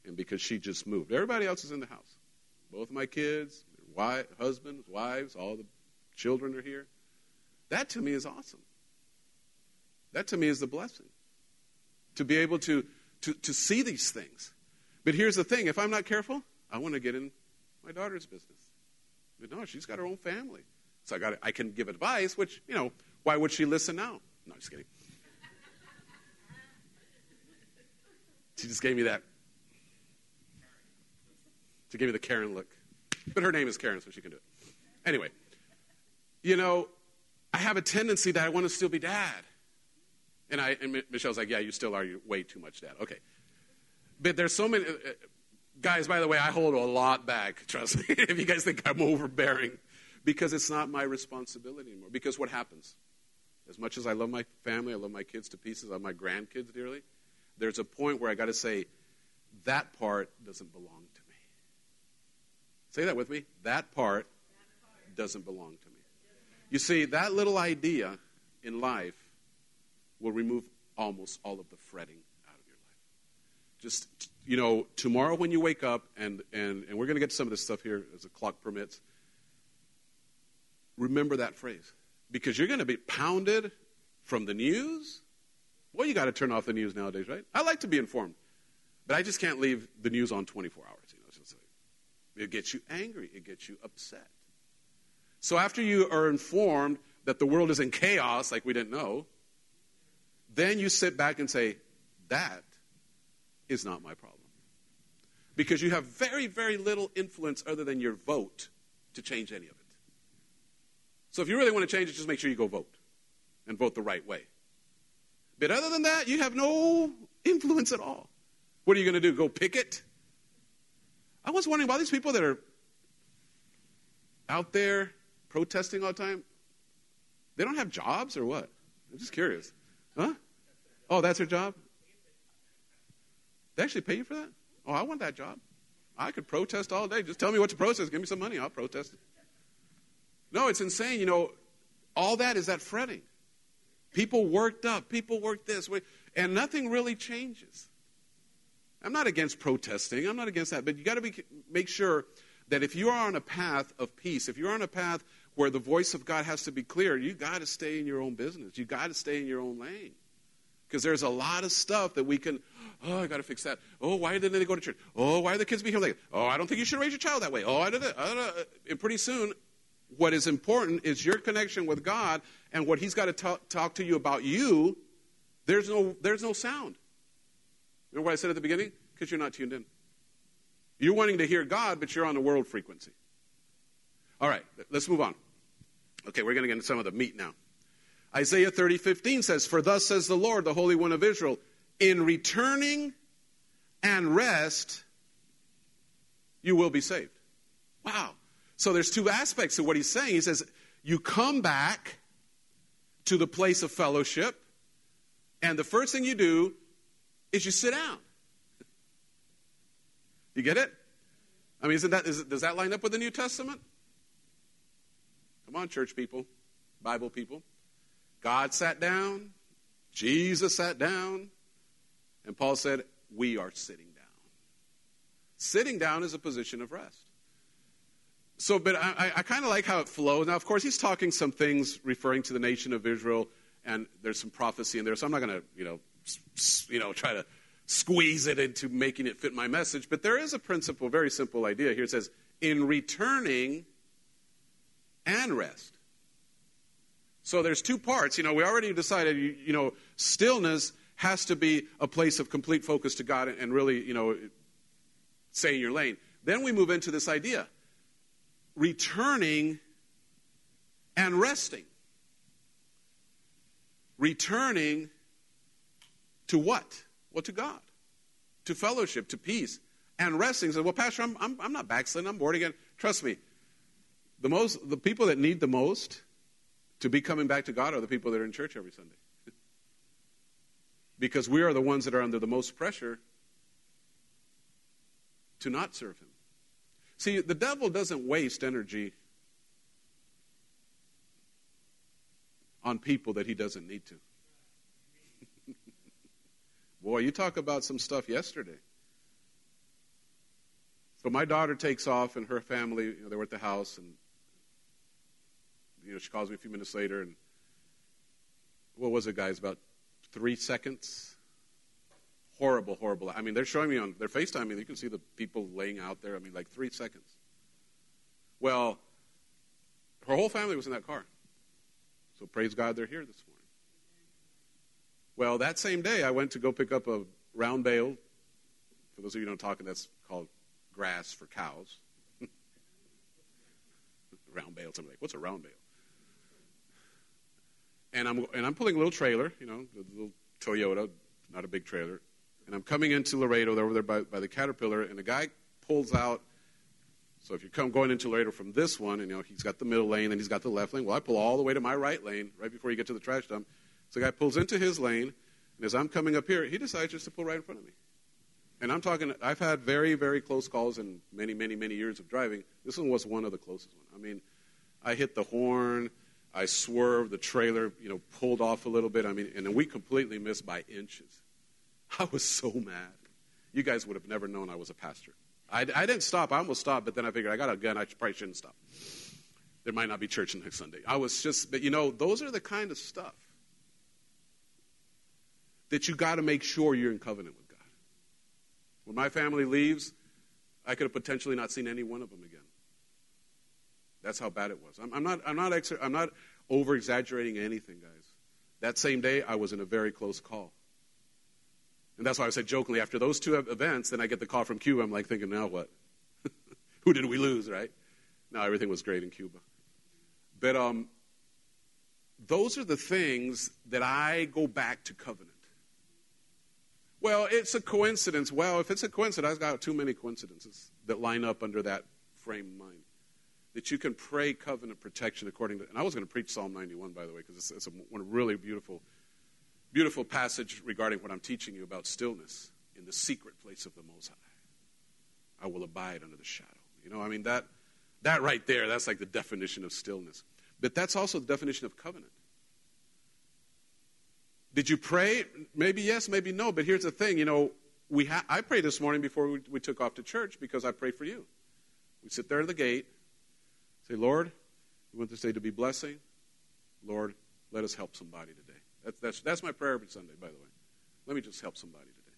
and because she just moved, everybody else is in the house. Both my kids, wife, husbands, wives, all the children are here. That to me is awesome. That to me is the blessing. To be able to, to, to see these things. But here's the thing if I'm not careful, I want to get in my daughter's business. But no, she's got her own family. So I, got I can give advice, which, you know, why would she listen now? No, just kidding. She just gave me that to give me the Karen look. But her name is Karen, so she can do it. Anyway, you know, I have a tendency that I want to still be dad. And, I, and Michelle's like, yeah, you still are. Way too much dad. Okay. But there's so many. Uh, uh guys, by the way, I hold a lot back, trust me, if you guys think I'm overbearing. Because it's not my responsibility anymore. Because what happens? As much as I love my family, I love my kids to pieces, I love my grandkids dearly, there's a point where I got to say, that part doesn't belong to me. Say that with me. That part doesn't belong to me. You see, that little idea in life will remove almost all of the fretting out of your life. Just, you know, tomorrow when you wake up, and, and, and we're going to get some of this stuff here as the clock permits, remember that phrase. Because you're going to be pounded from the news. Well, you got to turn off the news nowadays, right? I like to be informed, but I just can't leave the news on 24 hours. You know, it gets you angry. It gets you upset. So after you are informed that the world is in chaos, like we didn't know, then you sit back and say, that is not my problem. Because you have very, very little influence other than your vote to change any of it. So if you really want to change it, just make sure you go vote and vote the right way. But other than that, you have no influence at all. What are you going to do? Go picket? I was wondering about these people that are out there protesting all the time. They don't have jobs or what? I'm just curious. Huh? Oh, that's their job? They actually pay you for that? Oh, I want that job. I could protest all day. Just tell me what to protest. Give me some money. I'll protest it. No, it's insane. You know, all that is that fretting. People worked up. People worked this way. And nothing really changes. I'm not against protesting. I'm not against that. But you got to make sure that if you are on a path of peace, if you're on a path where the voice of God has to be clear, you got to stay in your own business. You got to stay in your own lane. Because there's a lot of stuff that we can, oh, I got to fix that. Oh, why didn't they go to church? Oh, why are the kids being here late? Oh, I don't think you should raise your child that way. Oh, I don't know. And pretty soon, what is important is your connection with God and what He's got to talk, talk to you about you. There's no, there's no sound. Remember what I said at the beginning? Because you're not tuned in. You're wanting to hear God, but you're on the world frequency. All right, let's move on. Okay, we're going to get into some of the meat now. Isaiah 30, 15 says, For thus says the Lord, the Holy One of Israel, in returning and rest, you will be saved. Wow. So there's two aspects to what he's saying. He says, You come back to the place of fellowship, and the first thing you do is you sit down. You get it? I mean, isn't that, is does that line up with the New Testament? Come on, church people, Bible people. God sat down, Jesus sat down, and Paul said, We are sitting down. Sitting down is a position of rest. So, but I, I kind of like how it flows. Now, of course, he's talking some things referring to the nation of Israel, and there's some prophecy in there. So I'm not going to, you know, you know, try to squeeze it into making it fit my message. But there is a principle, very simple idea here. It says, in returning and rest. So there's two parts. You know, we already decided, you, you know, stillness has to be a place of complete focus to God and really, you know, stay in your lane. Then we move into this idea returning and resting. returning to what? Well, to God, to fellowship, to peace, and resting. Said, well, Pastor, I'm, I'm, I'm not backsliding. I'm born again. Trust me, the most, the people that need the most to be coming back to God are the people that are in church every Sunday. because we are the ones that are under the most pressure to not serve Him. See, the devil doesn't waste energy on people that he doesn't need to. Boy, you talk about some stuff yesterday. So my daughter takes off, and her family, you know, they were at the house, and you know, she calls me a few minutes later, and what was it, guys? About three seconds. Horrible, horrible. I mean, they're showing me on their FaceTime, and you can see the people laying out there. I mean, like three seconds. Well, her whole family was in that car. So praise God they're here this morning. Well, that same day, I went to go pick up a round bale. For those of you who don't talk, that's called grass for cows. round bale. Somebody like, what's a round bale? And I'm and I'm pulling a little trailer, you know, a little Toyota, not a big trailer. And I'm coming into Laredo, they're over there by, by the Caterpillar, and the guy pulls out. So if you come going into Laredo from this one, and you know he's got the middle lane and he's got the left lane. Well, I pull all the way to my right lane right before you get to the trash dump. So the guy pulls into his lane, and as I'm coming up here, he decides just to pull right in front of me. And I'm talking, I've had very, very close calls in many, many, many years of driving. This one was one of the closest ones. I mean, I hit the horn, I swerved, the trailer, you know, pulled off a little bit. I mean, and we completely missed by inches. I was so mad. You guys would have never known I was a pastor. I, I didn't stop. I almost stopped, but then I figured I got a gun. I probably shouldn't stop. There might not be church next Sunday. I was just, but you know, those are the kind of stuff that you got to make sure you're in covenant with. God. When my family leaves, I could have potentially not seen any one of them again. That's how bad it was. I'm, I'm not, I'm not, I'm not over exaggerating anything, guys. That same day, I was in a very close call. And that's why I said jokingly, after those two events, then I get the call from Cuba. I'm like thinking, now what? Who did we lose, right? Now everything was great in Cuba. But um, those are the things that I go back to covenant. Well, it's a coincidence. Well, if it's a coincidence, I've got too many coincidences that line up under that frame of mind. That you can pray covenant protection according to. And I was going to preach Psalm 91, by the way, because it's, it's a one really beautiful, beautiful passage regarding what I'm teaching you about stillness in the secret place of the Most High. I will abide under the shadow. You know, I mean that that right there. That's like the definition of stillness. But that's also the definition of covenant. Did you pray? Maybe yes, maybe no. But here's the thing you know, we ha- I prayed this morning before we, we took off to church because I prayed for you. We sit there at the gate, say, Lord, we want this day to be blessing. Lord, let us help somebody today. That's, that's, that's my prayer every Sunday, by the way. Let me just help somebody today.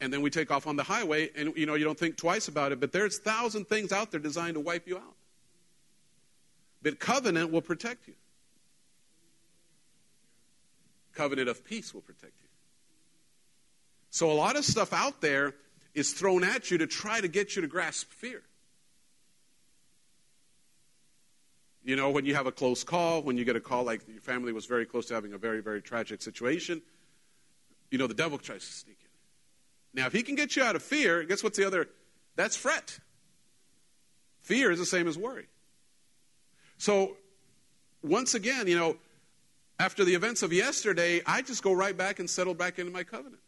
And then we take off on the highway, and you know, you don't think twice about it, but there's thousand things out there designed to wipe you out. But covenant will protect you covenant of peace will protect you. So a lot of stuff out there is thrown at you to try to get you to grasp fear. You know, when you have a close call, when you get a call like your family was very close to having a very, very tragic situation, you know, the devil tries to sneak in. Now, if he can get you out of fear, guess what's the other? That's fret. Fear is the same as worry. So, once again, you know, after the events of yesterday, I just go right back and settle back into my covenant.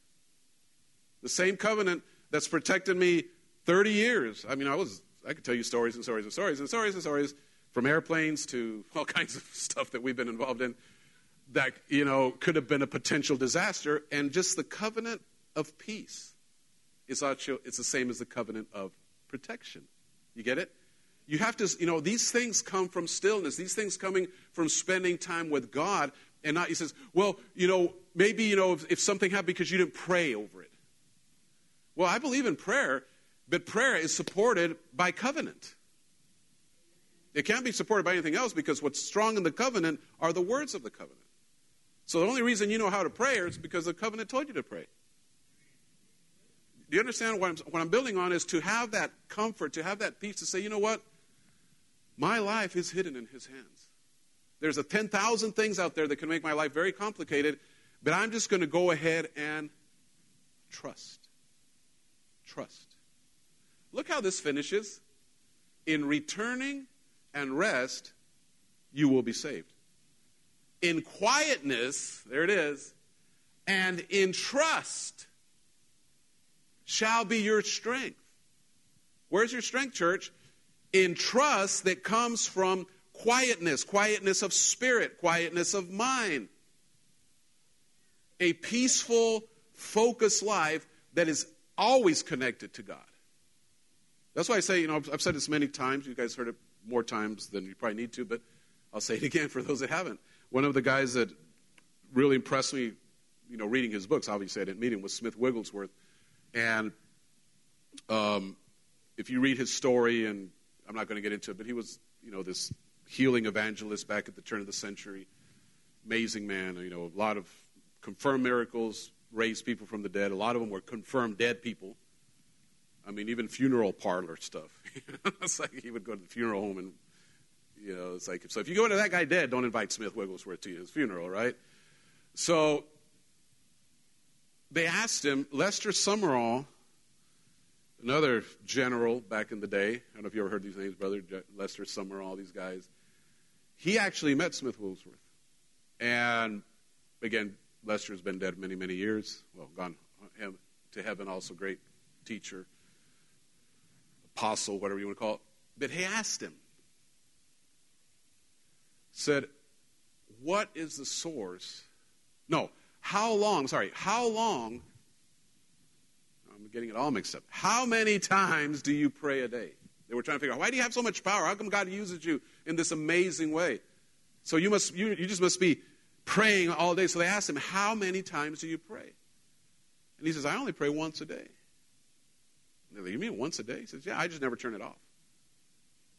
The same covenant that's protected me 30 years. I mean, I was I could tell you stories and stories and stories and stories and stories from airplanes to all kinds of stuff that we've been involved in that, you know, could have been a potential disaster and just the covenant of peace is actually, it's the same as the covenant of protection. You get it? You have to, you know, these things come from stillness. These things coming from spending time with God. And not, he says, well, you know, maybe, you know, if, if something happened because you didn't pray over it. Well, I believe in prayer, but prayer is supported by covenant. It can't be supported by anything else because what's strong in the covenant are the words of the covenant. So the only reason you know how to pray is because the covenant told you to pray. Do you understand what I'm, what I'm building on is to have that comfort, to have that peace, to say, you know what? My life is hidden in His hands. there's a 10,000 things out there that can make my life very complicated, but I'm just going to go ahead and trust. Trust. Look how this finishes. In returning and rest, you will be saved. In quietness, there it is, and in trust shall be your strength. Where's your strength, church? In trust that comes from quietness, quietness of spirit, quietness of mind. A peaceful, focused life that is always connected to God. That's why I say, you know, I've said this many times. You guys heard it more times than you probably need to, but I'll say it again for those that haven't. One of the guys that really impressed me, you know, reading his books, obviously I didn't meet him, was Smith Wigglesworth. And um, if you read his story, and I'm not going to get into it, but he was, you know, this healing evangelist back at the turn of the century. Amazing man, you know, a lot of confirmed miracles, raised people from the dead. A lot of them were confirmed dead people. I mean, even funeral parlor stuff. it's like he would go to the funeral home and, you know, it's like, so if you go to that guy dead, don't invite Smith Wigglesworth to his funeral, right? So they asked him, Lester Sumrall, another general back in the day, I don't know if you ever heard these names, brother, Lester Sumrall, these guys, he actually met Smith Wigglesworth. And again, Lester's been dead many, many years. Well, gone uh, to heaven, also great teacher, apostle, whatever you want to call it. But he asked him, said, What is the source? No, how long, sorry, how long, I'm getting it all mixed up. How many times do you pray a day? They were trying to figure out, why do you have so much power? How come God uses you in this amazing way? So you must, you, you just must be praying all day. So they asked him, How many times do you pray? And he says, I only pray once a day. Like, You mean once a day? He says, Yeah, I just never turn it off.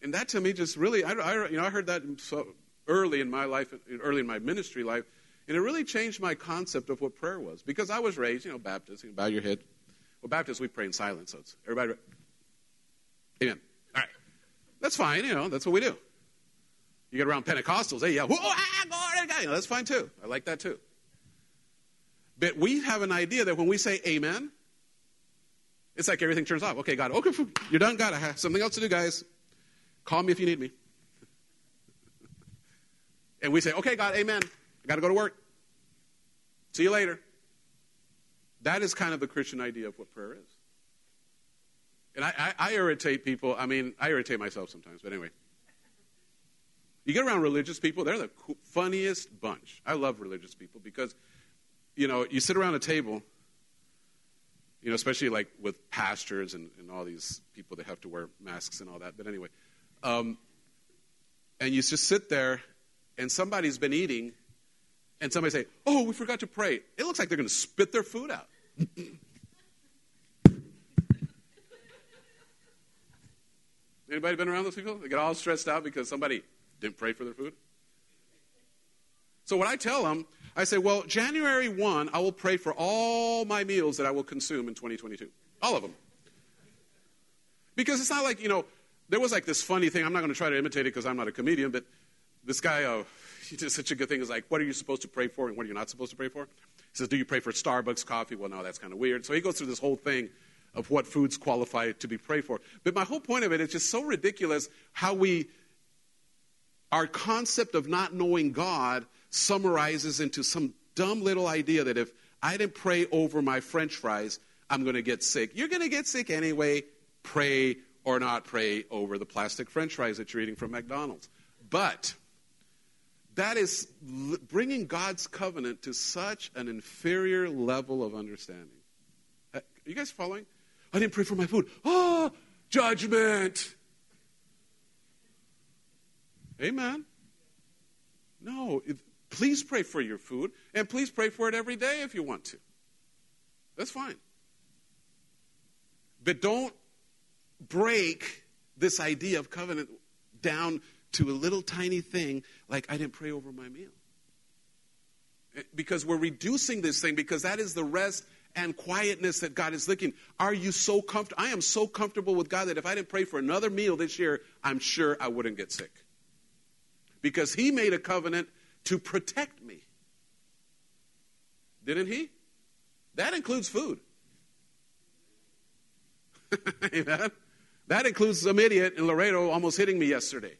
And that to me just really, I, I you know, I heard that so early in my life, early in my ministry life, and it really changed my concept of what prayer was. Because I was raised, you know, Baptist, you know, bow your head. Well, Baptists, we pray in silence, so it's everybody, amen. All right. That's fine, you know, that's what we do. You get around Pentecostals, they yell, ah, You know, that's fine too. I like that too. But we have an idea that when we say amen, it's like everything turns off. Okay, God, okay, you're done. God, I have something else to do, guys. Call me if you need me. and we say, okay, God, amen. I got to go to work. See you later. That is kind of the Christian idea of what prayer is. And I, I, I irritate people. I mean, I irritate myself sometimes, but anyway. You get around religious people, they're the funniest bunch. I love religious people because, you know, you sit around a table, you know, especially like with pastors and, and all these people that have to wear masks and all that. But anyway, um, and you just sit there and somebody's been eating and somebody say, Oh, we forgot to pray. It looks like they're going to spit their food out. Anybody been around those people? They get all stressed out because somebody didn't pray for their food? So what I tell them, I say, well, January 1, I will pray for all my meals that I will consume in 2022. All of them. Because it's not like, you know, there was like this funny thing. I'm not going to try to imitate it because I'm not a comedian, but this guy, uh, he did such a good thing. Is like, what are you supposed to pray for and what are you not supposed to pray for? He says, do you pray for Starbucks coffee? Well, no, that's kind of weird. So he goes through this whole thing of what foods qualify to be prayed for. But my whole point of it is just so ridiculous how we our concept of not knowing God summarizes into some dumb little idea that if I didn't pray over my french fries, I'm going to get sick. You're going to get sick anyway. Pray or not pray over the plastic french fries that you're eating from McDonald's. But that is bringing God's covenant to such an inferior level of understanding. Are you guys following? I didn't pray for my food. Oh, judgment. Amen. No, please pray for your food, and please pray for it every day if you want to. That's fine. But don't break this idea of covenant down to a little tiny thing like I didn't pray over my meal. Eh, because we're reducing this thing because that is the rest and quietness that God is looking. Are you so comfortable? I am so comfortable with God that if I didn't pray for another meal this year, I'm sure I wouldn't get sick because he made a covenant to protect me. Didn't he? That includes food. Amen. That includes some idiot in Laredo almost hitting me yesterday.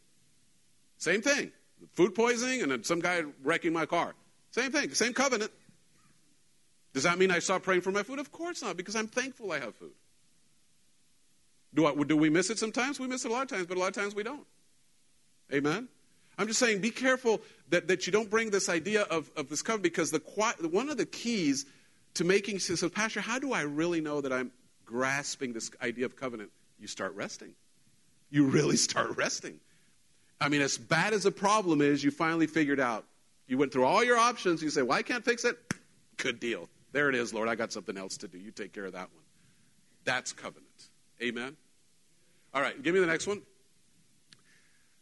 Same thing. Food poisoning and some guy wrecking my car. Same thing. Same covenant. Does that mean I stop praying for my food? Of course not, because I'm thankful I have food. Do, I, do we miss it sometimes? We miss it a lot of times, but a lot of times we don't. Amen? I'm just saying, be careful that, that you don't bring this idea of, of this covenant because the, one of the keys to making, sense so, Pastor, how do I really know that I'm grasping this idea of covenant? You start resting. You really start resting. I mean, as bad as the problem is, you finally figured out. You went through all your options. You say, well, I can't fix it. Good deal. There it is, Lord. I got something else to do. You take care of that one. That's covenant. Amen. All right, give me the next one.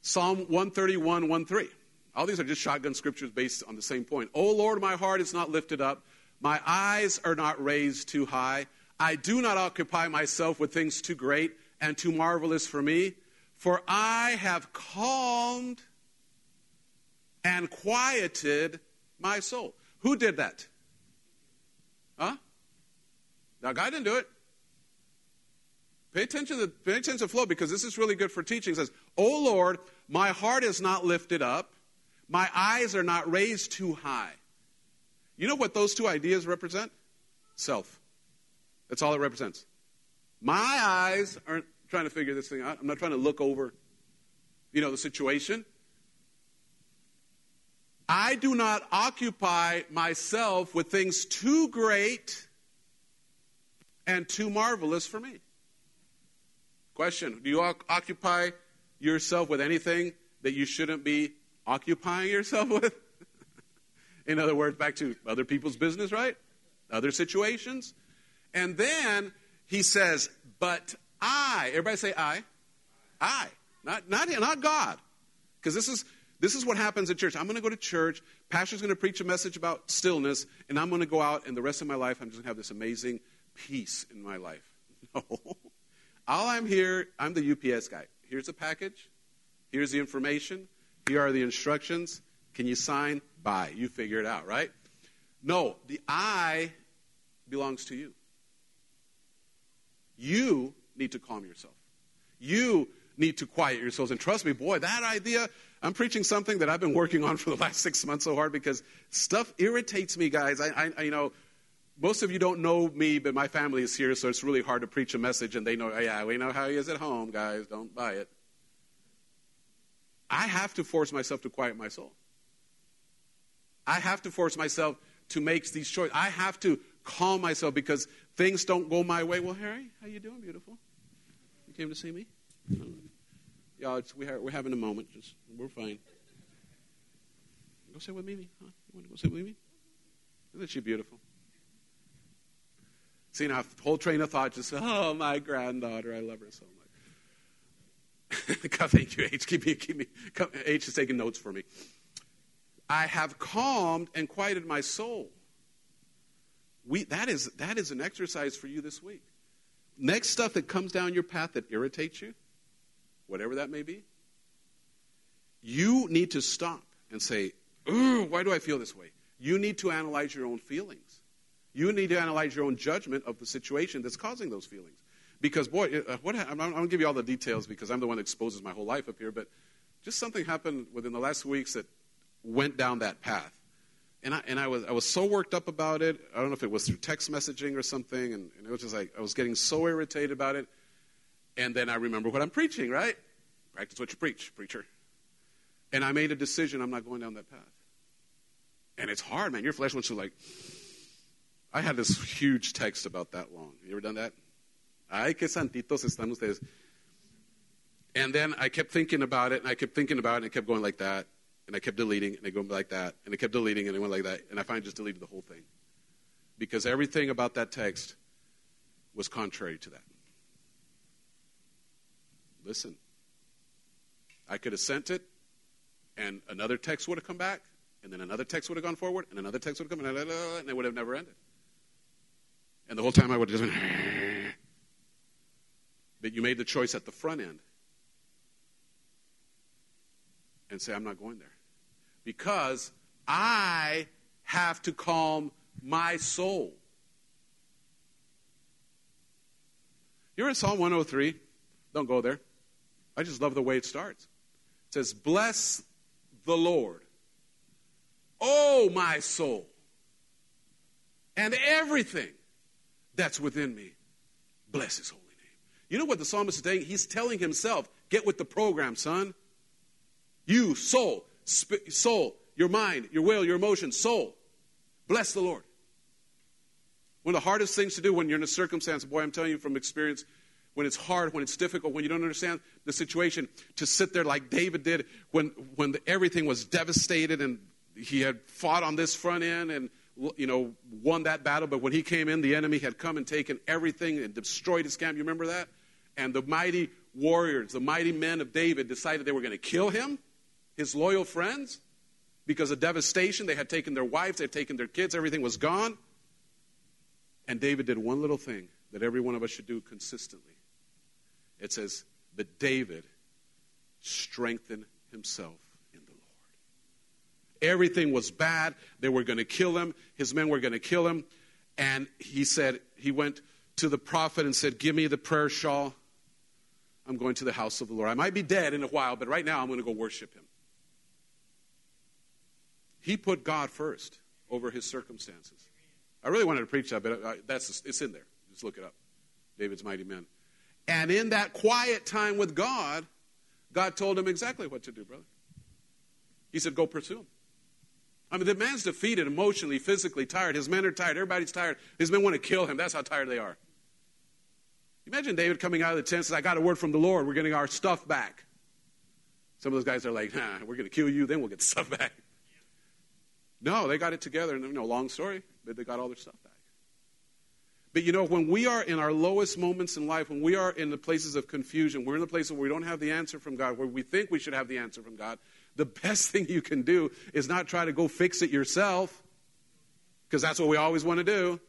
Psalm 131, 1 3. All these are just shotgun scriptures based on the same point. O Lord, my heart is not lifted up, my eyes are not raised too high. I do not occupy myself with things too great and too marvelous for me, for I have calmed and quieted my soul. Who did that? Huh? Now, God didn't do it. Pay attention to the, pay attention to flow because this is really good for teaching. It says, O Lord, my heart is not lifted up, my eyes are not raised too high. You know what those two ideas represent? Self. That's all it represents. My eyes aren't trying to figure this thing out. I'm not trying to look over, you know, the situation. I do not occupy myself with things too great and too marvelous for me. Question Do you occupy yourself with anything that you shouldn't be occupying yourself with? In other words, back to other people's business, right? Other situations. And then he says, But I, everybody say I. I. Not, not, not God. Because this is, this is what happens at church. I'm going to go to church. Pastor's going to preach a message about stillness, and I'm going to go out, and the rest of my life, I'm just going to have this amazing peace in my life. No. All I'm here, I'm the UPS guy. Here's a package. Here's the information. Here are the instructions. Can you sign? Bye. You figure it out, right? No, the I belongs to you. You need to calm yourself. You need to quiet yourselves. And trust me, boy, that idea, I'm preaching something that I've been working on for the last six months so hard because stuff irritates me, guys. I, I you know, most of you don't know me, but my family is here, so it's really hard to preach a message, and they know, yeah, we know how he is at home, guys. Don't buy it. I have to force myself to quiet my soul. I have to force myself to make these choices. I have to calm myself because things don't go my way. Well, Harry, how you doing, beautiful? You came to see me? Yeah, we are, we're having a moment. Just we're fine. Go sit with Mimi. Huh? You want to go sit with Mimi? Isn't she beautiful? See, now, whole train of thought just, oh, my granddaughter, I love her so much. Thank you, H. Keep me, keep me. H is taking notes for me. I have calmed and quieted my soul. We, that, is, that is an exercise for you this week. Next stuff that comes down your path that irritates you, whatever that may be, you need to stop and say, why do I feel this way? You need to analyze your own feelings. You need to analyze your own judgment of the situation that's causing those feelings. Because, boy, uh, what, I'm, I'm going to give you all the details because I'm the one that exposes my whole life up here, but just something happened within the last weeks that went down that path. And I, and I, was, I was so worked up about it. I don't know if it was through text messaging or something, and, and it was just like I was getting so irritated about it. And then I remember what I'm preaching, right? Practice what you preach, preacher. And I made a decision I'm not going down that path. And it's hard, man. Your flesh wants to like, I had this huge text about that long. You ever done that? Ay, qué santitos están ustedes. And then I kept thinking about it, and I kept thinking about it, and I kept going like that, and I kept deleting, and I go like that, and I kept deleting, and I went like that, and I finally just deleted the whole thing. Because everything about that text was contrary to that. Listen, I could have sent it, and another text would have come back, and then another text would have gone forward, and another text would have come, and it would have never ended. And the whole time I would have just been. but you made the choice at the front end. and say, I'm not going there. Because I have to calm my soul. You're in Psalm 103. Don't go there. I just love the way it starts. It says, Bless the Lord, oh my soul, and everything that's within me. Bless his holy name. You know what the psalmist is saying? He's telling himself, Get with the program, son. You, soul, sp- soul, your mind, your will, your emotions, soul. Bless the Lord. One of the hardest things to do when you're in a circumstance, boy, I'm telling you from experience, when it's hard, when it's difficult, when you don't understand the situation, to sit there like David did when, when the, everything was devastated and he had fought on this front end and you know won that battle. But when he came in, the enemy had come and taken everything and destroyed his camp. You remember that? And the mighty warriors, the mighty men of David, decided they were going to kill him, his loyal friends, because of devastation. They had taken their wives, they had taken their kids, everything was gone. And David did one little thing that every one of us should do consistently. It says, But David strengthened himself. Everything was bad. They were going to kill him, his men were going to kill him. And he said, He went to the prophet and said, Give me the prayer shawl. I'm going to the house of the Lord. I might be dead in a while, but right now I'm going to go worship him. He put God first over his circumstances. I really wanted to preach that, but that's it's in there. Just look it up. David's mighty men. And in that quiet time with God, God told him exactly what to do, brother. He said, Go pursue him. I mean, the man's defeated emotionally, physically tired. His men are tired. Everybody's tired. His men want to kill him. That's how tired they are. Imagine David coming out of the tent and says, I got a word from the Lord. We're getting our stuff back. Some of those guys are like, nah, we're going to kill you, then we'll get the stuff back. No, they got it together, and you know, long story, but they got all their stuff back. But you know, when we are in our lowest moments in life, when we are in the places of confusion, we're in the places where we don't have the answer from God, where we think we should have the answer from God, the best thing you can do is not try to go fix it yourself, because that's what we always want to do,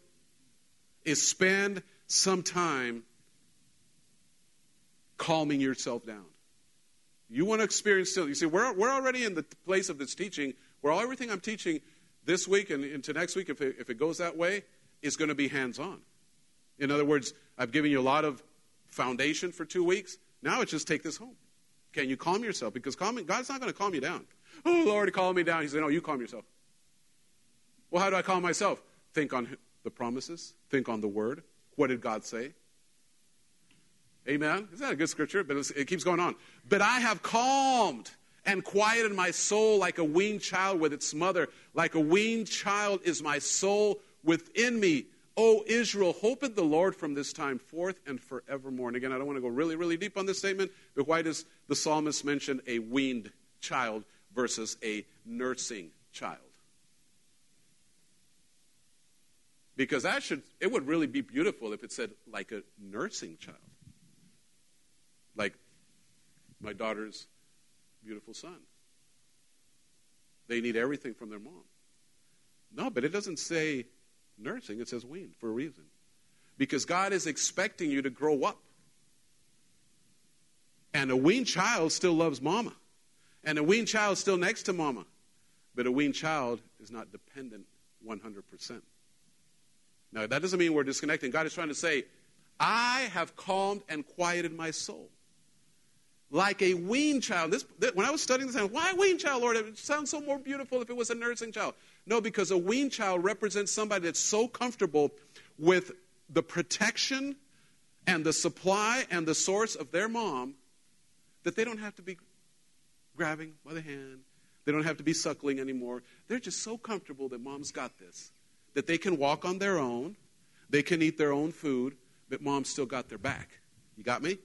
is spend some time calming yourself down. You want to experience still. You see, we're, we're already in the place of this teaching where all, everything I'm teaching this week and into next week, if it, if it goes that way, is going to be hands on. In other words, I've given you a lot of foundation for two weeks. Now it's just take this home. Can you calm yourself? Because God's not going to calm you down. Oh, Lord, calm me down. He said, No, you calm yourself. Well, how do I calm myself? Think on the promises, think on the word. What did God say? Amen. Isn't that a good scripture? But it keeps going on. But I have calmed and quieted my soul like a weaned child with its mother. Like a weaned child is my soul within me. O Israel, hope in the Lord from this time forth and forevermore. And again, I don't want to go really, really deep on this statement, but why does the psalmist mention a weaned child versus a nursing child? Because that should, it would really be beautiful if it said like a nursing child. Like my daughter's beautiful son. They need everything from their mom. No, but it doesn't say nursing, it says weaned for a reason. Because God is expecting you to grow up. And a weaned child still loves mama. And a weaned child is still next to mama. But a weaned child is not dependent 100%. Now, that doesn't mean we're disconnecting. God is trying to say, I have calmed and quieted my soul like a weaned child. This, when I was studying this, I why a weaned child, Lord? It sounds so more beautiful if it was a nursing child. No, because a weaned child represents somebody that's so comfortable with the protection and the supply and the source of their mom that they don't have to be grabbing by the hand. They don't have to be suckling anymore. They're just so comfortable that mom's got this, that they can walk on their own, they can eat their own food, but mom's still got their back. You got me?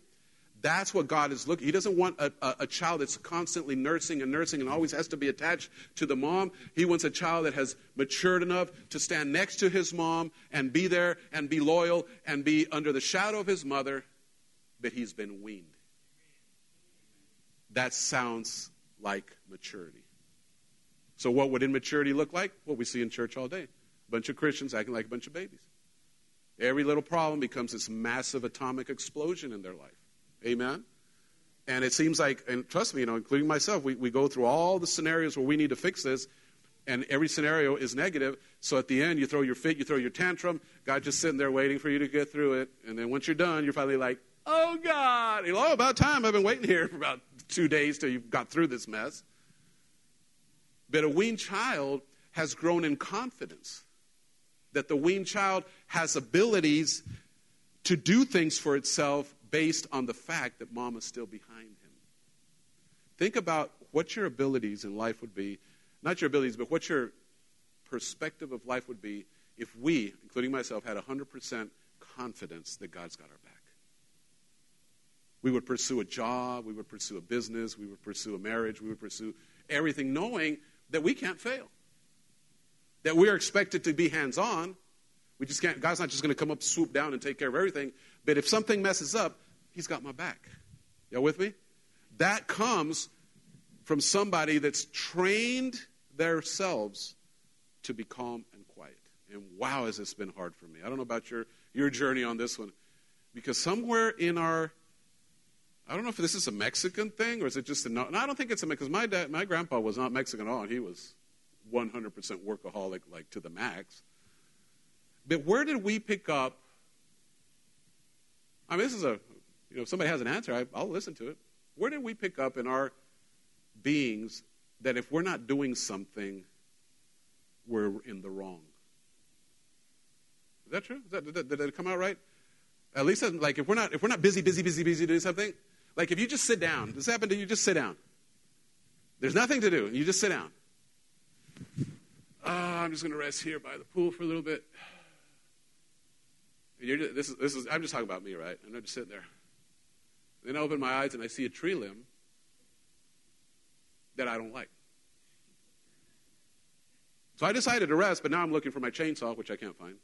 That's what God is looking. He doesn't want a, a, a, child that's constantly nursing and nursing and always has to be attached to the mom. He wants a child that has matured enough to stand next to his mom and be there and be loyal and be under the shadow of his mother, but he's been weaned. That sounds like maturity. So, what would immaturity look like? What we see in church all day a bunch of Christians acting like a bunch of babies. Every little problem becomes this massive atomic explosion in their life. Amen? And it seems like, and trust me, you know, including myself, we, we go through all the scenarios where we need to fix this, and every scenario is negative. So at the end, you throw your fit, you throw your tantrum. God just sitting there waiting for you to get through it. And then once you're done, you're finally like, oh, God. You know, oh, about time. I've been waiting here for about two days till you've got through this mess. But a weaned child has grown in confidence that the weaned child has abilities to do things for itself based on the fact that mom is still behind him. Think about what your abilities in life would be, not your abilities, but what your perspective of life would be if we, including myself, had 100% confidence that God's got our back. We would pursue a job, we would pursue a business, we would pursue a marriage, we would pursue everything knowing that we can't fail. That we are expected to be hands on. We just can't, God's not just going to come up, swoop down, and take care of everything. But if something messes up, He's got my back. Y'all with me? That comes from somebody that's trained themselves to be calm and quiet. And wow, has this been hard for me. I don't know about your, your journey on this one. Because somewhere in our, I don't know if this is a Mexican thing or is it just a, no, I don't think it's a, Mexican. because my dad, my grandpa was not Mexican at all. And he was 100% workaholic, like to the max. But where did we pick up I mean, this is a, you know, if somebody has an answer, I, I'll listen to it. Where did we pick up in our beings that if we're not doing something, we're in the wrong? Is that true? Is that, did, that, did it come out right? At least, like, if we're not if we're not busy, busy, busy, busy doing something, like if you just sit down, this happened to you, just sit down. There's nothing to do, and you just sit down. Oh, I'm just going to rest here by the pool for a little bit. Just, this is, this is, I'm just talking about me, right? I'm just sitting there. Then I open my eyes and I see a tree limb that I don't like. So I decided to rest, but now I'm looking for my chainsaw, which I can't find.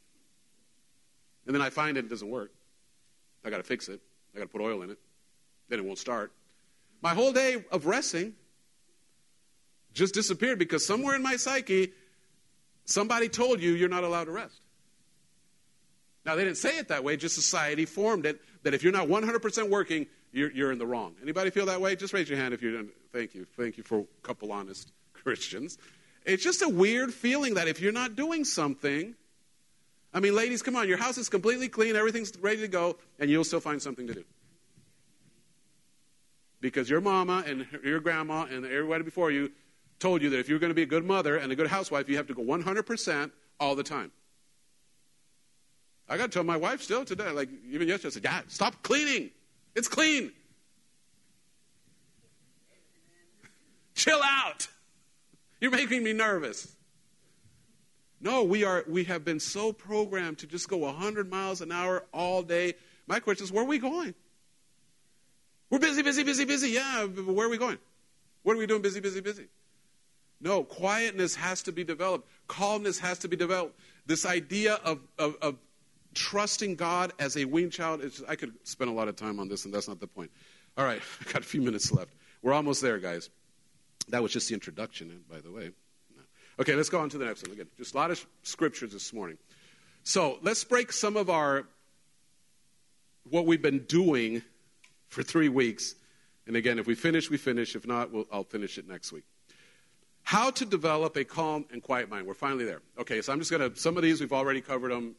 And then I find it, it doesn't work. I got to fix it. I got to put oil in it. Then it won't start. My whole day of resting just disappeared because somewhere in my psyche, somebody told you you're not allowed to rest. Now, they didn't say it that way, just society formed it that if you're not 100% working, you're, you're in the wrong. Anybody feel that way? Just raise your hand if you're. Thank you. Thank you for a couple honest Christians. It's just a weird feeling that if you're not doing something, I mean, ladies, come on, your house is completely clean, everything's ready to go, and you'll still find something to do. Because your mama and your grandma and everybody before you told you that if you're going to be a good mother and a good housewife, you have to go 100% all the time. I got to tell my wife still today, like even yesterday, I said, "Yeah, stop cleaning. It's clean. Chill out. You're making me nervous." No, we are. We have been so programmed to just go 100 miles an hour all day. My question is, where are we going? We're busy, busy, busy, busy. Yeah, but where are we going? What are we doing? Busy, busy, busy. No, quietness has to be developed. Calmness has to be developed. This idea of, of, of trusting God as a weaned child, I could spend a lot of time on this, and that's not the point. All right, I got a few minutes left. We're almost there, guys. That was just the introduction, eh, by the way. Okay, let's go on to the next one. Again, just a lot of scriptures this morning. So let's break some of our what we've been doing for three weeks. And again, if we finish, we finish. If not, we'll, I'll finish it next week. How to develop a calm and quiet mind. We're finally there. Okay, so I'm just going to, some of these we've already covered them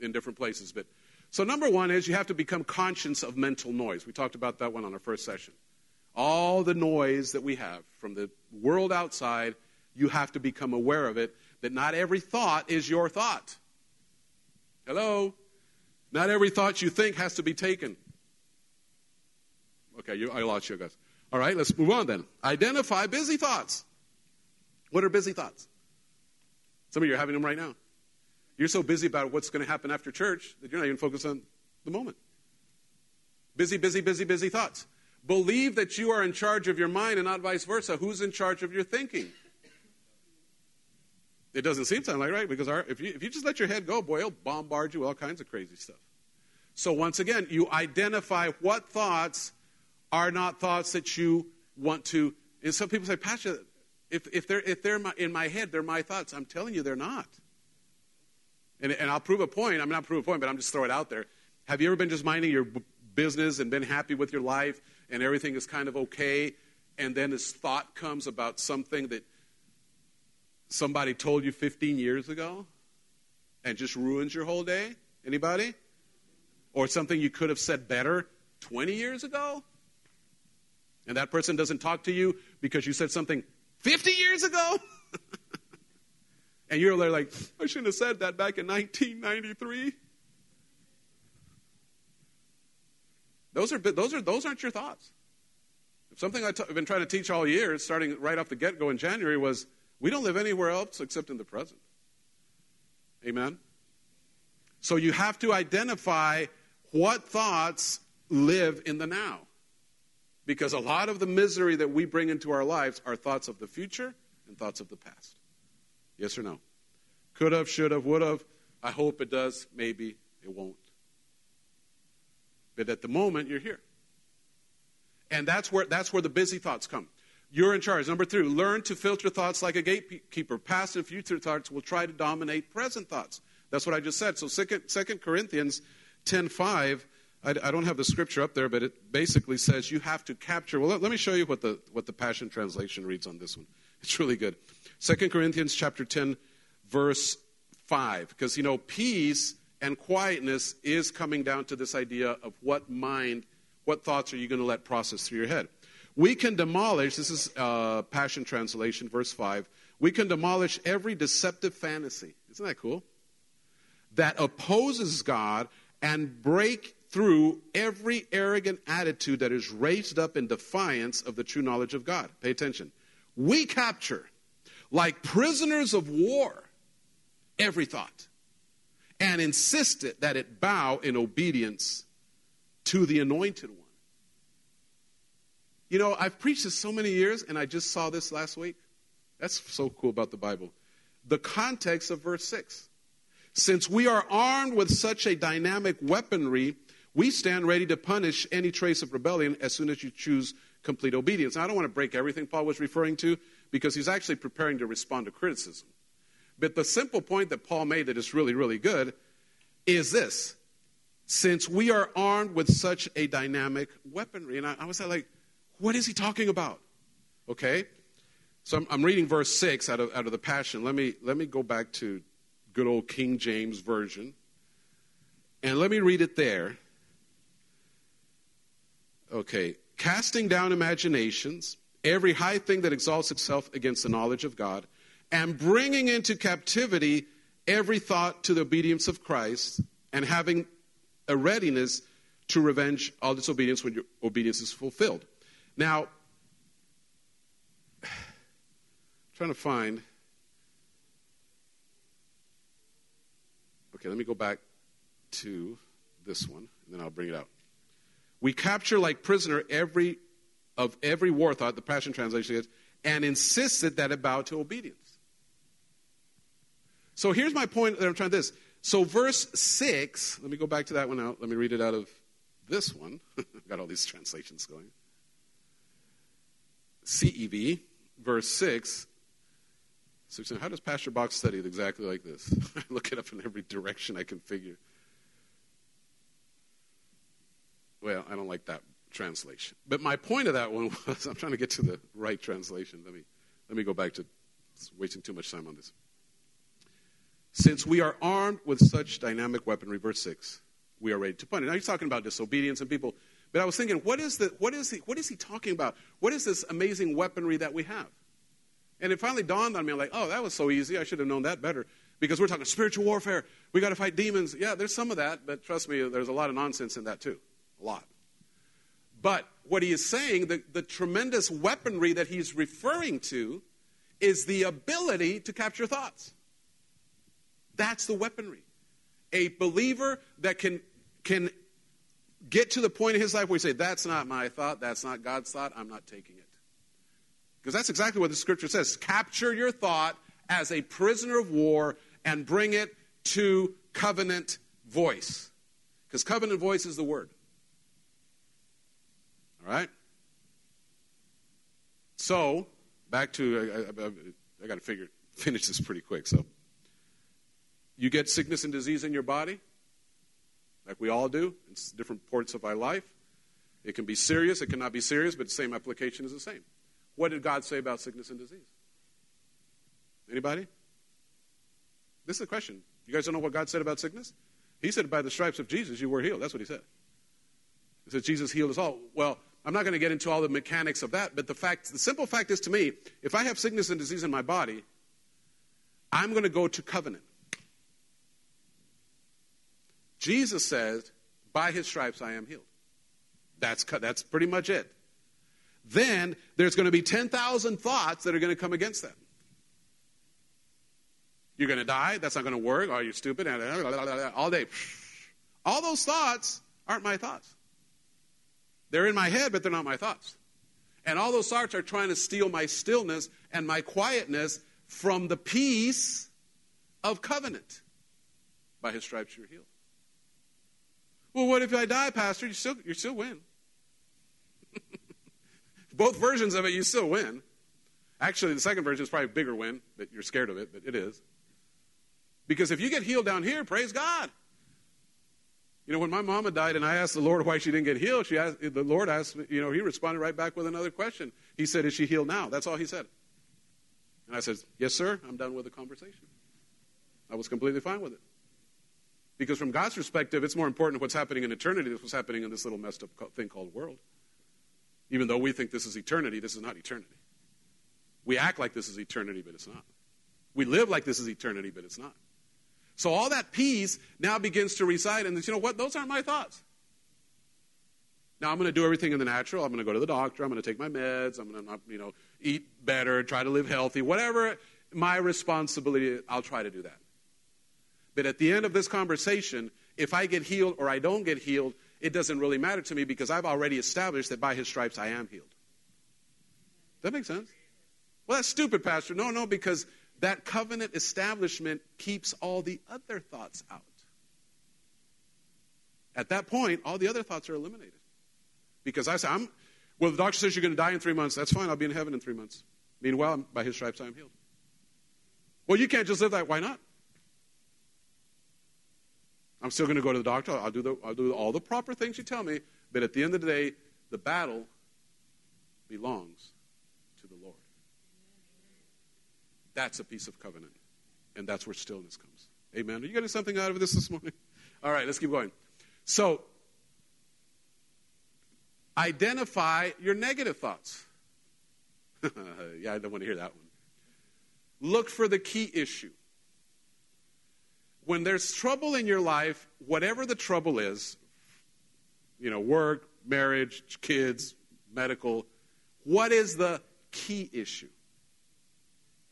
in different places. But so number one is you have to become conscious of mental noise. We talked about that one on our first session. All the noise that we have from the world outside, you have to become aware of it. That not every thought is your thought. Hello, not every thought you think has to be taken. Okay, you, I lost you guys. All right, let's move on then. Identify busy thoughts. What are busy thoughts? Some of you are having them right now. You're so busy about what's going to happen after church that you're not even focused on the moment. Busy, busy, busy, busy thoughts. Believe that you are in charge of your mind and not vice versa. Who's in charge of your thinking? It doesn't seem sound like right because our, if, you, if you just let your head go, boy, it'll bombard you with all kinds of crazy stuff. So once again, you identify what thoughts are not thoughts that you want to. And some people say, Pastor, if, if they're, if they're in my head, they're my thoughts. I'm telling you, they're not. And, and I'll prove a point. I'm not prove a point, but I'm just throw it out there. Have you ever been just minding your business and been happy with your life and everything is kind of okay, and then this thought comes about something that somebody told you 15 years ago and just ruins your whole day? Anybody? Or something you could have said better 20 years ago? And that person doesn't talk to you because you said something 50 years ago? and you're there like, I shouldn't have said that back in 1993. Those, are, those, are, those aren't your thoughts. Something I've been trying to teach all year, starting right off the get go in January, was we don't live anywhere else except in the present. Amen? So you have to identify what thoughts live in the now. Because a lot of the misery that we bring into our lives are thoughts of the future and thoughts of the past. Yes or no? Could have, should have, would have. I hope it does. Maybe it won't. But at the moment, you're here. And that's where, that's where the busy thoughts come. You're in charge. Number three, learn to filter thoughts like a gatekeeper. Past and future thoughts will try to dominate present thoughts. That's what I just said. So 2 Corinthians 10.5, I, I don't have the scripture up there, but it basically says you have to capture. Well, let, let me show you what the, what the Passion Translation reads on this one. It's really good. 2 Corinthians chapter 10, verse 5. Because, you know, peace and quietness is coming down to this idea of what mind, what thoughts are you going to let process through your head. We can demolish, this is uh, Passion Translation, verse 5. We can demolish every deceptive fantasy. Isn't that cool? That opposes God and break through every arrogant attitude that is raised up in defiance of the true knowledge of God. Pay attention. We capture, like prisoners of war, every thought and insisted that it bow in obedience to the anointed one. You know, I've preached this so many years, and I just saw this last week. That's so cool about the Bible. The context of verse 6. Since we are armed with such a dynamic weaponry, we stand ready to punish any trace of rebellion as soon as you choose complete obedience. Now, I don't want to break everything Paul was referring to because he's actually preparing to respond to criticism. But the simple point that Paul made that is really, really good is this. Since we are armed with such a dynamic weaponry, and I, I was like, what is he talking about? Okay? So I'm, I'm, reading verse 6 out of, out of the Passion. Let me, let me go back to good old King James Version. And let me read it there. Okay. Casting down imaginations, every high thing that exalts itself against the knowledge of God, and bringing into captivity every thought to the obedience of Christ, and having a readiness to revenge all disobedience when your obedience is fulfilled. Now, I'm trying to find. Okay, let me go back to this one, and then I'll bring it out. We capture like prisoner every of every war thought, the Passion Translation is, and insisted that it bow to obedience. So here's my point that I'm trying to this. So verse 6, let me go back to that one out. Let me read it out of this one. I've got all these translations going. CEV, verse 6. So how does Pastor Box study it exactly like this? I look it up in every direction I can figure. Well, I don't like that translation. But my point of that one was I'm trying to get to the right translation. Let me, let me go back to wasting too much time on this. Since we are armed with such dynamic weaponry, verse 6, we are ready to punish. Now he's talking about disobedience and people, but I was thinking, what is, the, what, is he, what is he talking about? What is this amazing weaponry that we have? And it finally dawned on me, like, oh, that was so easy. I should have known that better. Because we're talking spiritual warfare. We got to fight demons. Yeah, there's some of that, but trust me, there's a lot of nonsense in that too. Lot. But what he is saying, the, the tremendous weaponry that he's referring to, is the ability to capture thoughts. That's the weaponry. A believer that can, can get to the point in his life where he say, That's not my thought, that's not God's thought, I'm not taking it. Because that's exactly what the scripture says. Capture your thought as a prisoner of war and bring it to covenant voice. Because covenant voice is the word. Right? So, back to, I, I, I, I got to figure, finish this pretty quick. So, you get sickness and disease in your body, like we all do in different parts of our life. It can be serious, it cannot be serious, but the same application is the same. What did God say about sickness and disease? Anybody? This is the question. You guys don't know what God said about sickness? He said, By the stripes of Jesus, you were healed. That's what he said. He said, Jesus healed us all. Well, I'm not going to get into all the mechanics of that, but the fact, the simple fact is to me, if I have sickness and disease in my body, I'm going to go to covenant. Jesus says, By his stripes I am healed. That's, that's pretty much it. Then there's going to be 10,000 thoughts that are going to come against that. You're going to die. That's not going to work. Oh, you're stupid. All day. All those thoughts aren't my thoughts. They're in my head, but they're not my thoughts. And all those thoughts are trying to steal my stillness and my quietness from the peace of covenant. By his stripes you're healed. Well, what if I die, Pastor? You still, you still win. Both versions of it, you still win. Actually, the second version is probably a bigger win, but you're scared of it, but it is. Because if you get healed down here, praise God. You know, when my mama died and I asked the Lord why she didn't get healed, she asked, the Lord asked me, you know, he responded right back with another question. He said, Is she healed now? That's all he said. And I said, Yes, sir, I'm done with the conversation. I was completely fine with it. Because from God's perspective, it's more important what's happening in eternity than what's happening in this little messed up thing called world. Even though we think this is eternity, this is not eternity. We act like this is eternity, but it's not. We live like this is eternity, but it's not. So all that peace now begins to reside this. You know what? Those aren't my thoughts. Now I'm going to do everything in the natural. I'm going to go to the doctor. I'm going to take my meds. I'm going to, you know, eat better, try to live healthy, whatever my responsibility. I'll try to do that. But at the end of this conversation, if I get healed or I don't get healed, it doesn't really matter to me because I've already established that by his stripes I am healed. Does that make sense? Well, that's stupid, Pastor. No, no, because that covenant establishment keeps all the other thoughts out. At that point, all the other thoughts are eliminated. Because I say, I'm, well, the doctor says you're going to die in three months. That's fine. I'll be in heaven in three months. Meanwhile, by his stripes I am healed. Well, you can't just live that. Why not? I'm still going to go to the doctor. I'll do, the, I'll do all the proper things you tell me. But at the end of the day, the battle belongs to the Lord. That's a peace of covenant. And that's where stillness comes. Amen. Are you getting something out of this this morning? All right, let's keep going. So, identify your negative thoughts. yeah, I don't want to hear that one. Look for the key issue when there's trouble in your life, whatever the trouble is, you know, work, marriage, kids, medical, what is the key issue?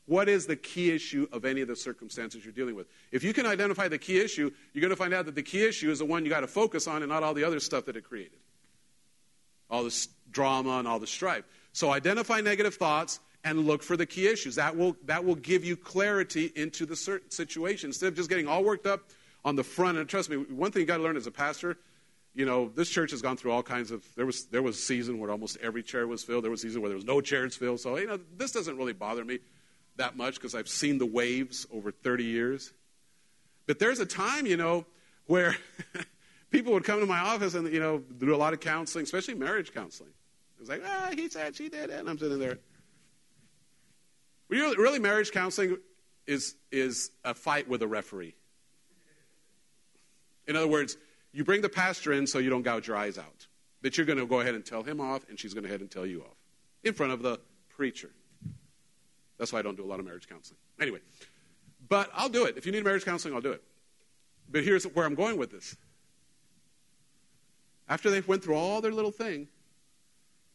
What is the key issue of any of the circumstances you're dealing with? If you can identify the key issue, you're going to find out that the key issue is the one you got to focus on and not all the other stuff that it created. All this drama and all the strife. So identify negative thoughts and look for the key issues. That will, that will give you clarity into the situation instead of just getting all worked up on the front. And trust me, one thing you got to learn as a pastor, you know, this church has gone through all kinds of. There was there was a season where almost every chair was filled. There was a season where there was no chairs filled. So you know, this doesn't really bother me that much because I've seen the waves over 30 years. But there's a time, you know, where people would come to my office and you know do a lot of counseling, especially marriage counseling. It was like, ah, he said, she did it, and I'm sitting there. Really, marriage counseling is, is a fight with a referee. In other words, you bring the pastor in so you don't gouge your eyes out. But you're going to go ahead and tell him off, and she's going to head and tell you off in front of the preacher. That's why I don't do a lot of marriage counseling. Anyway, but I'll do it. If you need marriage counseling, I'll do it. But here's where I'm going with this. After they went through all their little thing,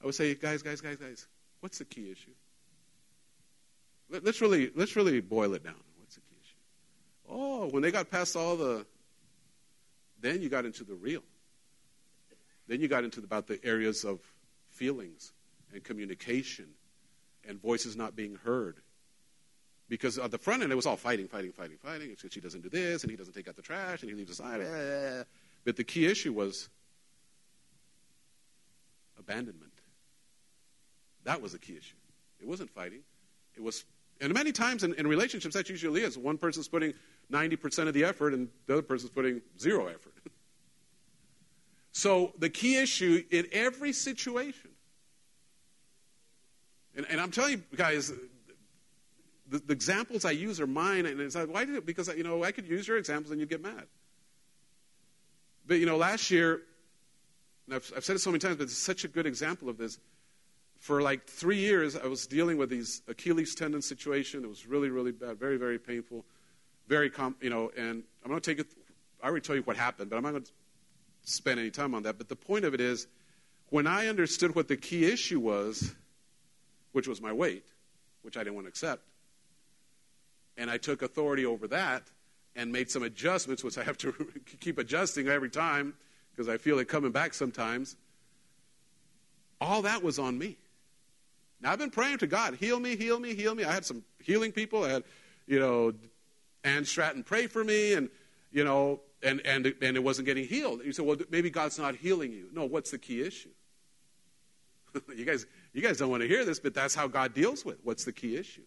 I would say, guys, guys, guys, guys, what's the key issue? Let's really, let's really boil it down. What's the key issue? Oh, when they got past all the, then you got into the real. Then you got into about the areas of feelings and communication and voices not being heard. Because at the front end, it was all fighting, fighting, fighting, fighting. It's she doesn't do this, and he doesn't take out the trash, and he leaves aside. Eh, eh, eh. But the key issue was abandonment. That was the key issue. It wasn't fighting. It was and many times in, in relationships, that usually is. One person's putting 90% of the effort and the other person's putting zero effort. So the key issue in every situation, and, and I'm telling you guys, the, the, examples I use are mine, and it's like, why did it? Because you know I could use your examples and you'd get mad. But you know, last year, I've, I've said it so many times, but it's such a good example of this. For like three years, I was dealing with these Achilles tendon situation. It was really, really bad, very, very painful, very, com- you know. And I'm going to take it. I already told you what happened, but I'm not going to spend any time on that. But the point of it is, when I understood what the key issue was, which was my weight, which I didn't want to accept, and I took authority over that and made some adjustments, which I have to keep adjusting every time because I feel it coming back sometimes. All that was on me. Now I've been praying to God, heal me, heal me, heal me. I had some healing people. I had, you know, Ann Stratton pray for me, and you know, and and and it wasn't getting healed. You said, well, maybe God's not healing you. No, what's the key issue? you guys, you guys don't want to hear this, but that's how God deals with. What's the key issue?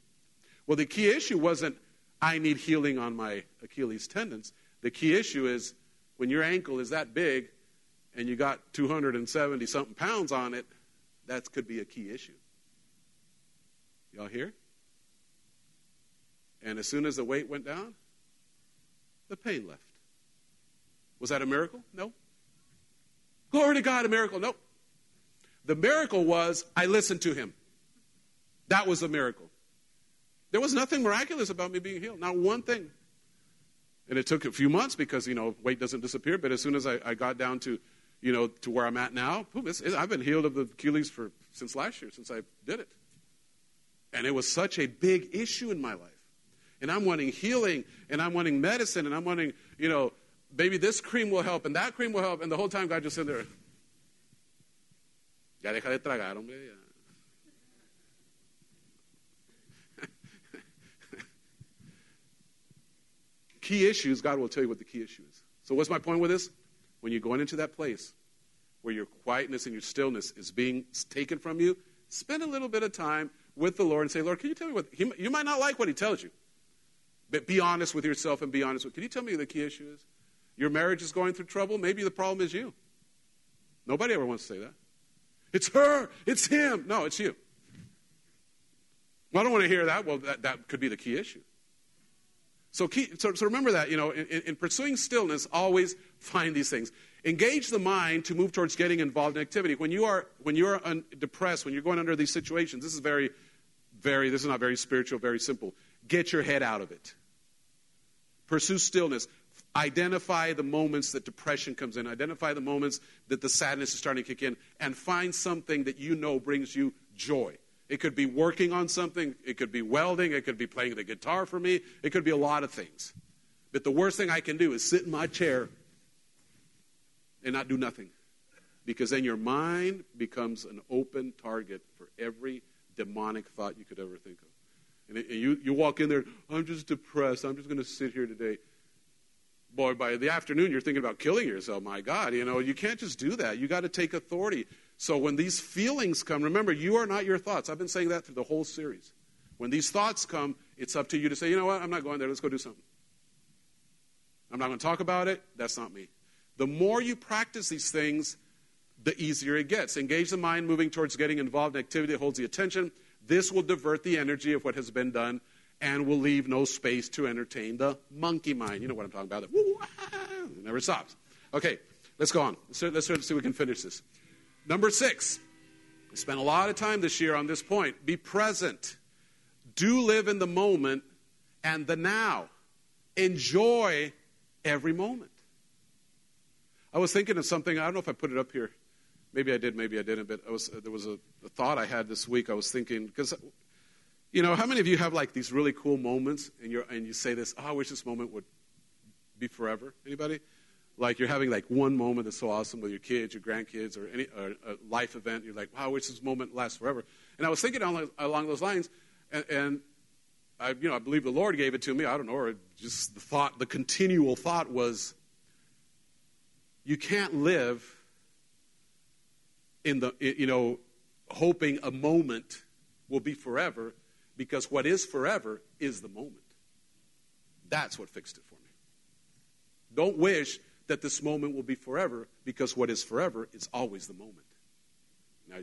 Well, the key issue wasn't I need healing on my Achilles tendons. The key issue is when your ankle is that big and you got 270 something pounds on it, that could be a key issue. Y'all hear? And as soon as the weight went down, the pain left. Was that a miracle? No. Glory to God, a miracle? No. The miracle was I listened to him. That was a miracle. There was nothing miraculous about me being healed, not one thing. And it took a few months because, you know, weight doesn't disappear. But as soon as I, I got down to, you know, to where I'm at now, boom, it's, I've been healed of the Achilles for, since last year, since I did it. And it was such a big issue in my life. And I'm wanting healing, and I'm wanting medicine, and I'm wanting, you know, maybe this cream will help, and that cream will help. And the whole time God just sitting there, ya deja de tragar, hombre. Ya. key issues, God will tell you what the key issue is. So, what's my point with this? When you're going into that place where your quietness and your stillness is being taken from you, spend a little bit of time with the Lord and say, Lord, can you tell me what? He, you might not like what He tells you, but be honest with yourself and be honest with. Can you tell me the key issue is? Your marriage is going through trouble. Maybe the problem is you. Nobody ever wants to say that. It's her. It's him. No, it's you. Well, I don't want to hear that. Well, that, that could be the key issue. So, keep, so, so, remember that, you know, in, in, pursuing stillness, always find these things. Engage the mind to move towards getting involved in activity. When you are, when you're un, depressed, when you're going under these situations, this is very, very, this is not very spiritual, very simple. Get your head out of it. Pursue stillness. Identify the moments that depression comes in. Identify the moments that the sadness is starting to kick in. And find something that you know brings you joy. It could be working on something. It could be welding. It could be playing the guitar for me. It could be a lot of things. But the worst thing I can do is sit in my chair and not do nothing. Because then your mind becomes an open target for every demonic thought you could ever think of. And you, you walk in there, I'm just depressed. I'm just going to sit here today. Boy, by the afternoon, you're thinking about killing yourself. My God, you know, you can't just do that. You got to take authority. So when these feelings come, remember, you are not your thoughts. I've been saying that through the whole series. When these thoughts come, it's up to you to say, you know what, I'm not going there. Let's go do something. I'm not going to talk about it. That's not me. The more you practice these things, the easier it gets. Engage the mind moving towards getting involved in activity that holds the attention. This will divert the energy of what has been done and will leave no space to entertain the monkey mind. You know what I'm talking about. Ah, it never stops. Okay, let's go on. Let's, let's see if we can finish this. Number six, we spent a lot of time this year on this point. Be present. Do live in the moment and the now. Enjoy every moment. I was thinking of something, I don't know if I put it up here. Maybe I did, maybe I didn't, but was, there was a, a thought I had this week. I was thinking, because, you know, how many of you have like these really cool moments and, you're, and you say this, oh, I wish this moment would be forever? Anybody? like you're having like one moment that's so awesome with your kids, your grandkids, or any or a life event. You're like, wow, I wish this moment lasts forever. And I was thinking along, along those lines, and, and, I, you know, I believe the Lord gave it to me. I don't know, or just the thought, the continual thought was, you can't live in the, you know, hoping a moment will be forever, because what is forever is the moment. That's what fixed it for me. Don't wish that this moment will be forever because what is forever is always the moment. Now,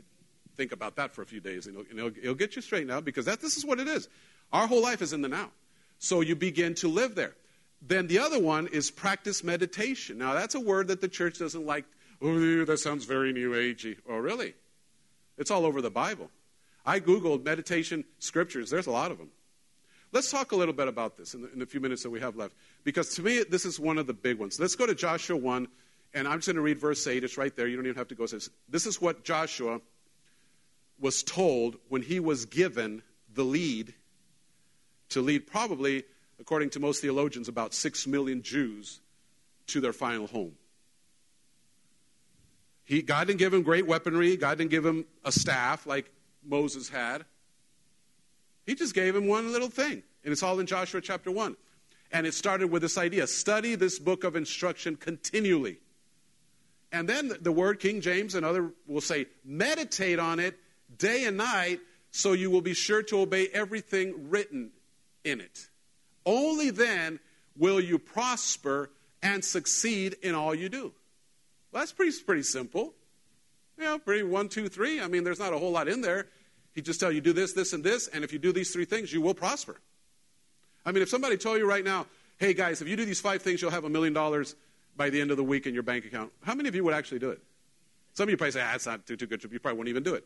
think about that for a few days and it'll, and it'll, it'll get you straight now because that, this is what it is. Our whole life is in the now. So you begin to live there. Then the other one is practice meditation. Now, that's a word that the church doesn't like. Oh, that sounds very new agey. Oh, really? It's all over the Bible. I Googled meditation scriptures, there's a lot of them. Let's talk a little bit about this in the, in the few minutes that we have left. Because to me, this is one of the big ones. Let's go to Joshua 1, and I'm just going to read verse 8. It's right there. You don't even have to go. This is what Joshua was told when he was given the lead to lead, probably, according to most theologians, about 6 million Jews to their final home. He, God didn't give him great weaponry. God didn't give him a staff like Moses had. He just gave him one little thing. And it's all in Joshua chapter 1. And it started with this idea study this book of instruction continually. And then the word King James and other will say, meditate on it day and night so you will be sure to obey everything written in it. Only then will you prosper and succeed in all you do. Well, that's pretty, pretty simple. You know, pretty one, two, three. I mean, there's not a whole lot in there. He just tell you do this, this, and this, and if you do these three things, you will prosper. I mean, if somebody told you right now, hey guys, if you do these five things, you'll have a million dollars by the end of the week in your bank account. How many of you would actually do it? Some of you probably say, ah, it's not too, too good. You probably won't even do it.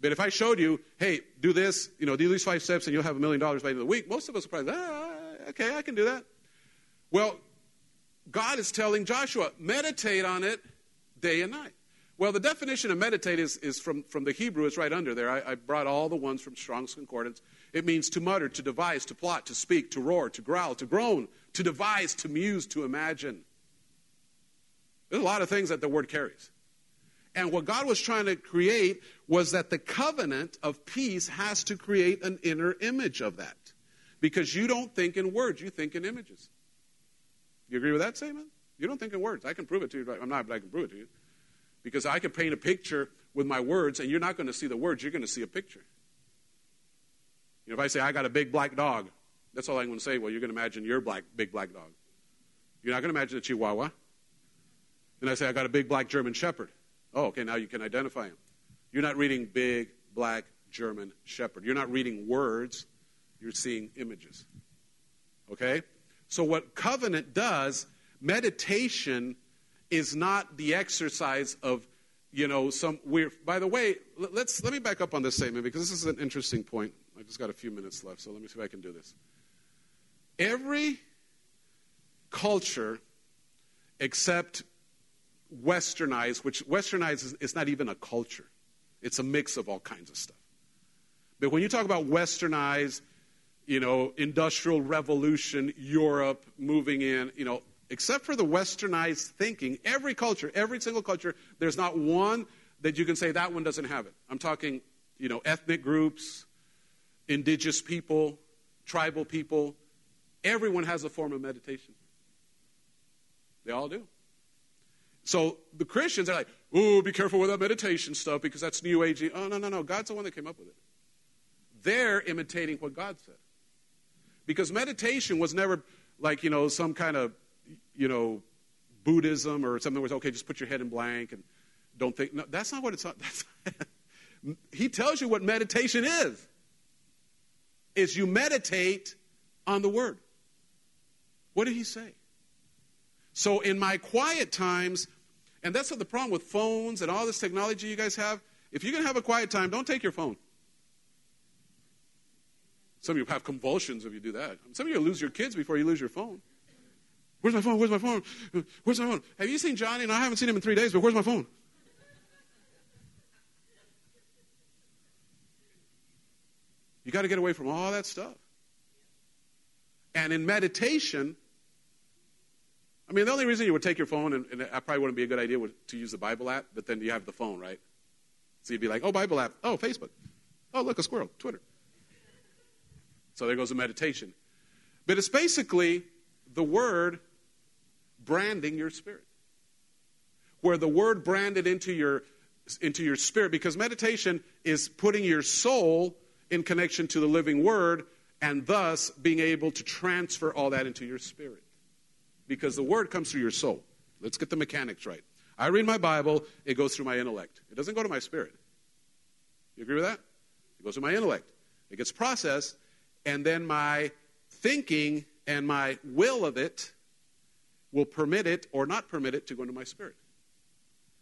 But if I showed you, hey, do this, you know, do these five steps and you'll have a million dollars by the end of the week, most of us would probably, ah, okay, I can do that. Well, God is telling Joshua, meditate on it day and night. Well, the definition of meditate is, is from, from the Hebrew, it's right under there. I, I brought all the ones from Strong's Concordance. It means to mutter, to devise, to plot, to speak, to roar, to growl, to groan, to devise, to muse, to imagine. There's a lot of things that the word carries. And what God was trying to create was that the covenant of peace has to create an inner image of that. Because you don't think in words, you think in images. You agree with that statement? You don't think in words. I can prove it to you. I'm not, but I can prove it to you. Because I can paint a picture with my words, and you're not going to see the words, you're going to see a picture. You know, if I say, I got a big black dog, that's all I'm going to say. Well, you're going to imagine your black, big black dog. You're not going to imagine a chihuahua. And I say, I got a big black German shepherd. Oh, okay, now you can identify him. You're not reading big black German shepherd. You're not reading words, you're seeing images. Okay? So, what covenant does, meditation is not the exercise of, you know, some weird. By the way, let's let me back up on this statement because this is an interesting point. I just got a few minutes left, so let me see if I can do this. Every culture except westernized, which westernized is, is not even a culture. It's a mix of all kinds of stuff. But when you talk about westernized, you know, industrial revolution, Europe moving in, you know, except for the westernized thinking, every culture, every single culture, there's not one that you can say that one doesn't have it. I'm talking, you know, ethnic groups, indigenous people, tribal people. Everyone has a form of meditation. They all do. So the Christians are like, oh, be careful with that meditation stuff because that's new age. Oh, no, no, no. God's the one that came up with it. They're imitating what God said. Because meditation was never like, you know, some kind of you know, Buddhism or something where it's okay, just put your head in blank and don't think. No, that's not what it's. That's, he tells you what meditation is. Is you meditate on the word. What did he say? So in my quiet times, and that's the problem with phones and all this technology you guys have. If you're going to have a quiet time, don't take your phone. Some of you have convulsions if you do that. Some of you lose your kids before you lose your phone. Where's my phone? Where's my phone? Where's my phone? Have you seen Johnny? And I haven't seen him in three days, but where's my phone? You got to get away from all that stuff. And in meditation, I mean, the only reason you would take your phone, and, and that probably wouldn't be a good idea, would, to use the Bible app, but then you have the phone, right? So you'd be like, oh, Bible app. Oh, Facebook. Oh, look, a squirrel. Twitter. So there goes the meditation. But it's basically the Word branding your spirit. Where the word branded into your into your spirit because meditation is putting your soul in connection to the living word and thus being able to transfer all that into your spirit. Because the word comes through your soul. Let's get the mechanics right. I read my Bible, it goes through my intellect. It doesn't go to my spirit. You agree with that? It goes to my intellect. It gets processed, and then my thinking and my will of it will permit it or not permit it to go into my spirit.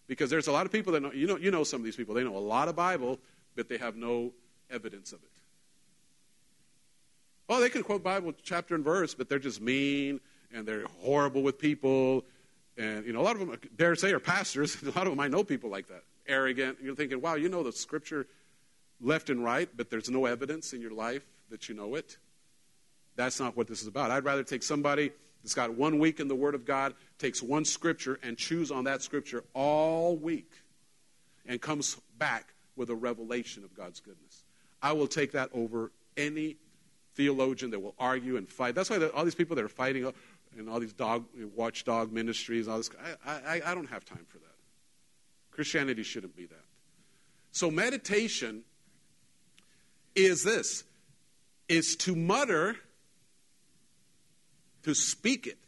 Because there's a lot of people that know, you know, you know some of these people, they know a lot of Bible, but they have no evidence of it. Oh, they can quote Bible chapter and verse, but they're just mean and they're horrible with people. And, you know, a lot of them, dare say, are pastors. A lot of them, I know people like that. Arrogant. You're thinking, wow, you know the scripture left and right, but there's no evidence in your life that you know it. That's not what this is about. I'd rather take somebody that's got one week in the Word of God, takes one scripture, and chews on that scripture all week, and comes back with a revelation of God's goodness. I will take that over any theologian that will argue and fight. That's why all these people that are fighting and all these dog watchdog ministries, all this, I, I, I don't have time for that. Christianity shouldn't be that. So meditation is this: is to mutter to speak it.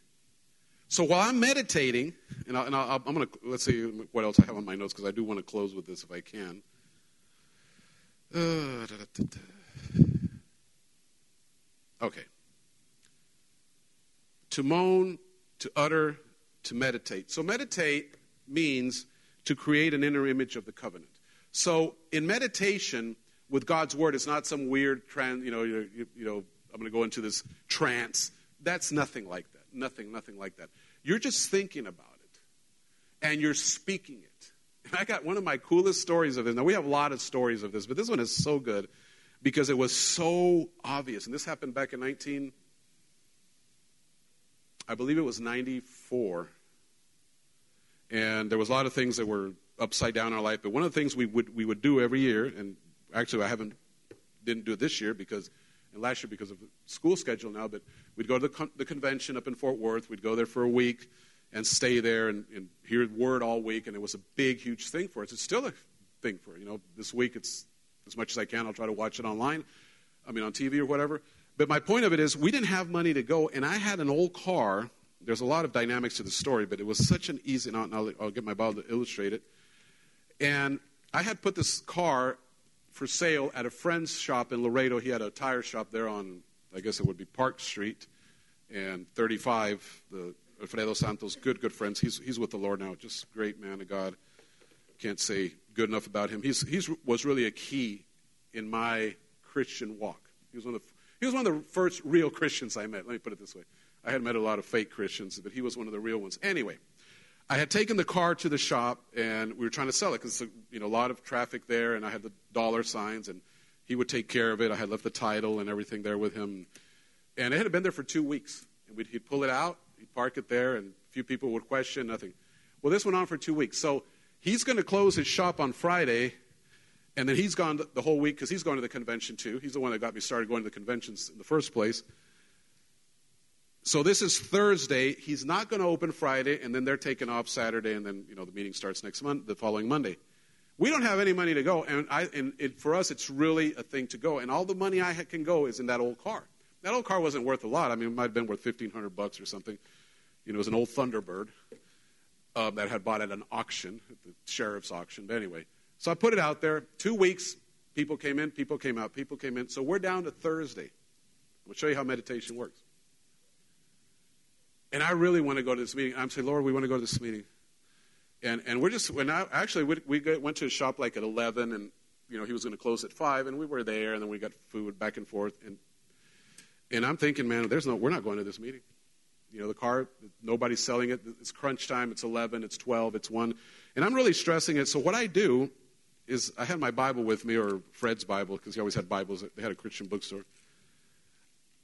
So while I'm meditating, and, I, am going to, let's see what else I have on my notes because I do want to close with this if I can. Uh, da, da, da, okay. To moan, to utter, to meditate. So meditate means to create an inner image of the covenant. So in meditation with God's word, it's not some weird trance, you know, you, you know, I'm going to go into this trance that's nothing like that. Nothing, nothing like that. You're just thinking about it and you're speaking it. And I got one of my coolest stories of this. Now, we have a lot of stories of this, but this one is so good because it was so obvious. And this happened back in 19, I believe it was 94. And there was a lot of things that were upside down in our life. But one of the things we would, we would do every year, and actually I haven't, didn't do it this year because and last year because of the school schedule now, but we'd go to the, con- the convention up in Fort Worth. We'd go there for a week and stay there and, and hear word all week, and it was a big, huge thing for us. It's still a thing for you know. This week, it's as much as I can. I'll try to watch it online, I mean on TV or whatever. But my point of it is, we didn't have money to go, and I had an old car. There's a lot of dynamics to the story, but it was such an easy. And I'll, I'll get my Bible to illustrate it. And I had put this car for sale at a friend's shop in Laredo. He had a tire shop there on, I guess it would be Park Street and 35. The Alfredo Santos, good, good friends. He's, he's with the Lord now. Just great man of God. Can't say good enough about him. He's, he's was really a key in my Christian walk. He was one of the, he was one of the first real Christians I met. Let me put it this way. I had met a lot of fake Christians, but he was one of the real ones. Anyway, I had taken the car to the shop and we were trying to sell it because you know a lot of traffic there, and I had the dollar signs, and he would take care of it. I had left the title and everything there with him, and it had been there for two weeks. And he'd pull it out, he'd park it there, and a few people would question nothing. Well, this went on for two weeks, so he's going to close his shop on Friday, and then he's gone the whole week because he's going to the convention too. He's the one that got me started going to the conventions in the first place. So this is Thursday. He's not going to open Friday, and then they're taking off Saturday, and then you know the meeting starts next month, the following Monday. We don't have any money to go, and, I, and it, for us, it's really a thing to go. And all the money I can go is in that old car. That old car wasn't worth a lot. I mean, it might have been worth fifteen hundred bucks or something. You know, it was an old Thunderbird uh, that I had bought at an auction, at the sheriff's auction. But anyway, so I put it out there. Two weeks, people came in, people came out, people came in. So we're down to Thursday. I'll show you how meditation works. And I really want to go to this meeting. I'm saying, Lord, we want to go to this meeting. And, and we're just, when I, actually, we, we went to a shop like at 11, and, you know, he was going to close at 5, and we were there, and then we got food back and forth. And, and I'm thinking, man, there's no, we're not going to this meeting. You know, the car, nobody's selling it. It's crunch time. It's 11, it's 12, it's 1. And I'm really stressing it. So what I do is I had my Bible with me, or Fred's Bible, because he always had Bibles. They had a Christian bookstore.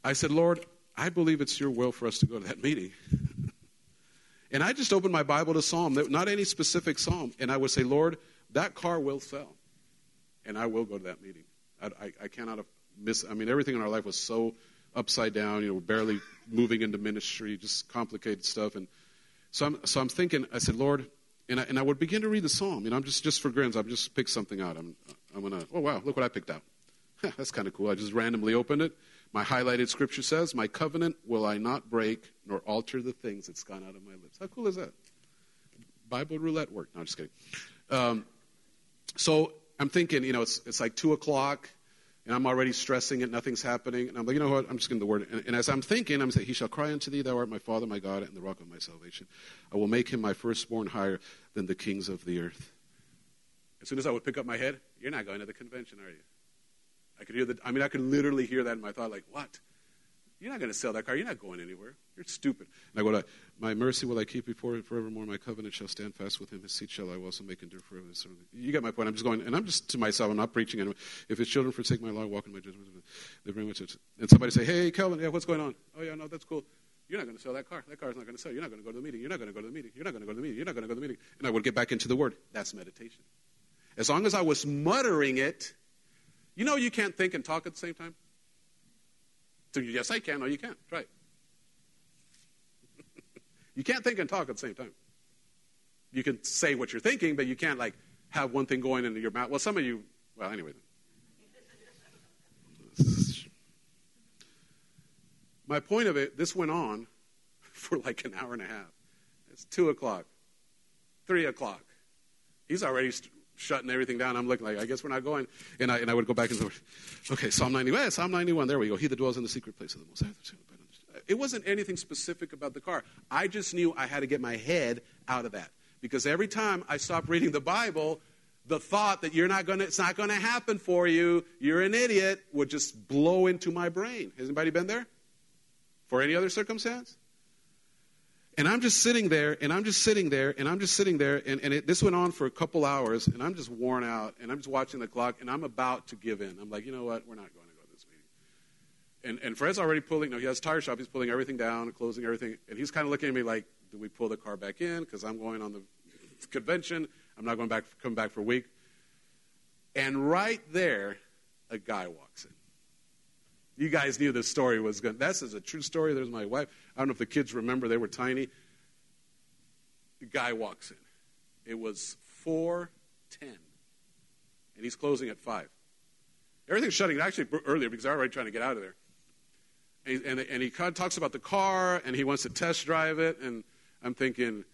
I said, Lord, I believe it's your will for us to go to that meeting. and I just opened my Bible to Psalm, not any specific Psalm, and I would say, Lord, that car will sell, and I will go to that meeting. I, I, I cannot miss. I mean, everything in our life was so upside down. You know, barely moving into ministry, just complicated stuff. And so I'm, so I'm thinking. I said, Lord, and I, and I would begin to read the psalm. You know, I'm just just for grins. I'm just pick something out. I'm I'm gonna. Oh wow, look what I picked out. That's kind of cool. I just randomly opened it, my highlighted scripture says, My covenant will I not break, nor alter the things that's gone out of my lips. How cool is that? Bible roulette work. No, I'm just kidding. Um, so I'm thinking, you know, it's, it's like 2 o'clock, and I'm already stressing it, nothing's happening. And I'm like, you know what? I'm just to the word. And, and as I'm thinking, I'm saying, He shall cry unto thee, Thou art my Father, my God, and the rock of my salvation. I will make him my firstborn higher than the kings of the earth. As soon as I would pick up my head, you're not going to the convention, are you? I could hear that. I mean, I could literally hear that in my thought, like, what? You're not going to sell that car. You're not going anywhere. You're stupid. And I go, to, My mercy will I keep before him forevermore. My covenant shall stand fast with him. His seed shall I also make endure forever. You get my point. I'm just going, and I'm just to myself. I'm not preaching anyone. If his children forsake my law, walk in my judgment, they bring much. And somebody say, Hey, Kelvin, yeah, what's going on? Oh, yeah, no, that's cool. You're not going to sell that car. That car's not going to sell. You're not going to go to the meeting. You're not going to go to the meeting. You're not going to go to the meeting. You're not going to go to the meeting. And I would get back into the word. That's meditation. As long as I was muttering it, you know, you can't think and talk at the same time. So, yes, I can. No, you can't. Try it. you can't think and talk at the same time. You can say what you're thinking, but you can't, like, have one thing going into your mouth. Well, some of you, well, anyway. My point of it, this went on for like an hour and a half. It's 2 o'clock, 3 o'clock. He's already shutting everything down. I'm looking like, I guess we're not going. And I, and I would go back and say, okay, Psalm 91, yeah, Psalm 91, there we go. He that dwells in the secret place of the Most High. It wasn't anything specific about the car. I just knew I had to get my head out of that. Because every time I stopped reading the Bible, the thought that you're not going to, it's not going to happen for you, you're an idiot, would just blow into my brain. Has anybody been there? For any other circumstance? And I'm just sitting there, and I'm just sitting there, and I'm just sitting there, and, and it, this went on for a couple hours, and I'm just worn out, and I'm just watching the clock, and I'm about to give in. I'm like, you know what? We're not going to go to this meeting. And, and Fred's already pulling, no, he has a tire shop, he's pulling everything down, closing everything, and he's kind of looking at me like, do we pull the car back in? Because I'm going on the convention. I'm not going back, coming back for a week. And right there, a guy walks in. You guys knew this story was good. This is a true story. There's my wife. I don't know if the kids remember, they were tiny. The guy walks in. It was 410. And he's closing at 5. Everything's shutting actually earlier because they're already trying to get out of there. And, and, and he kind of talks about the car and he wants to test drive it. And I'm thinking,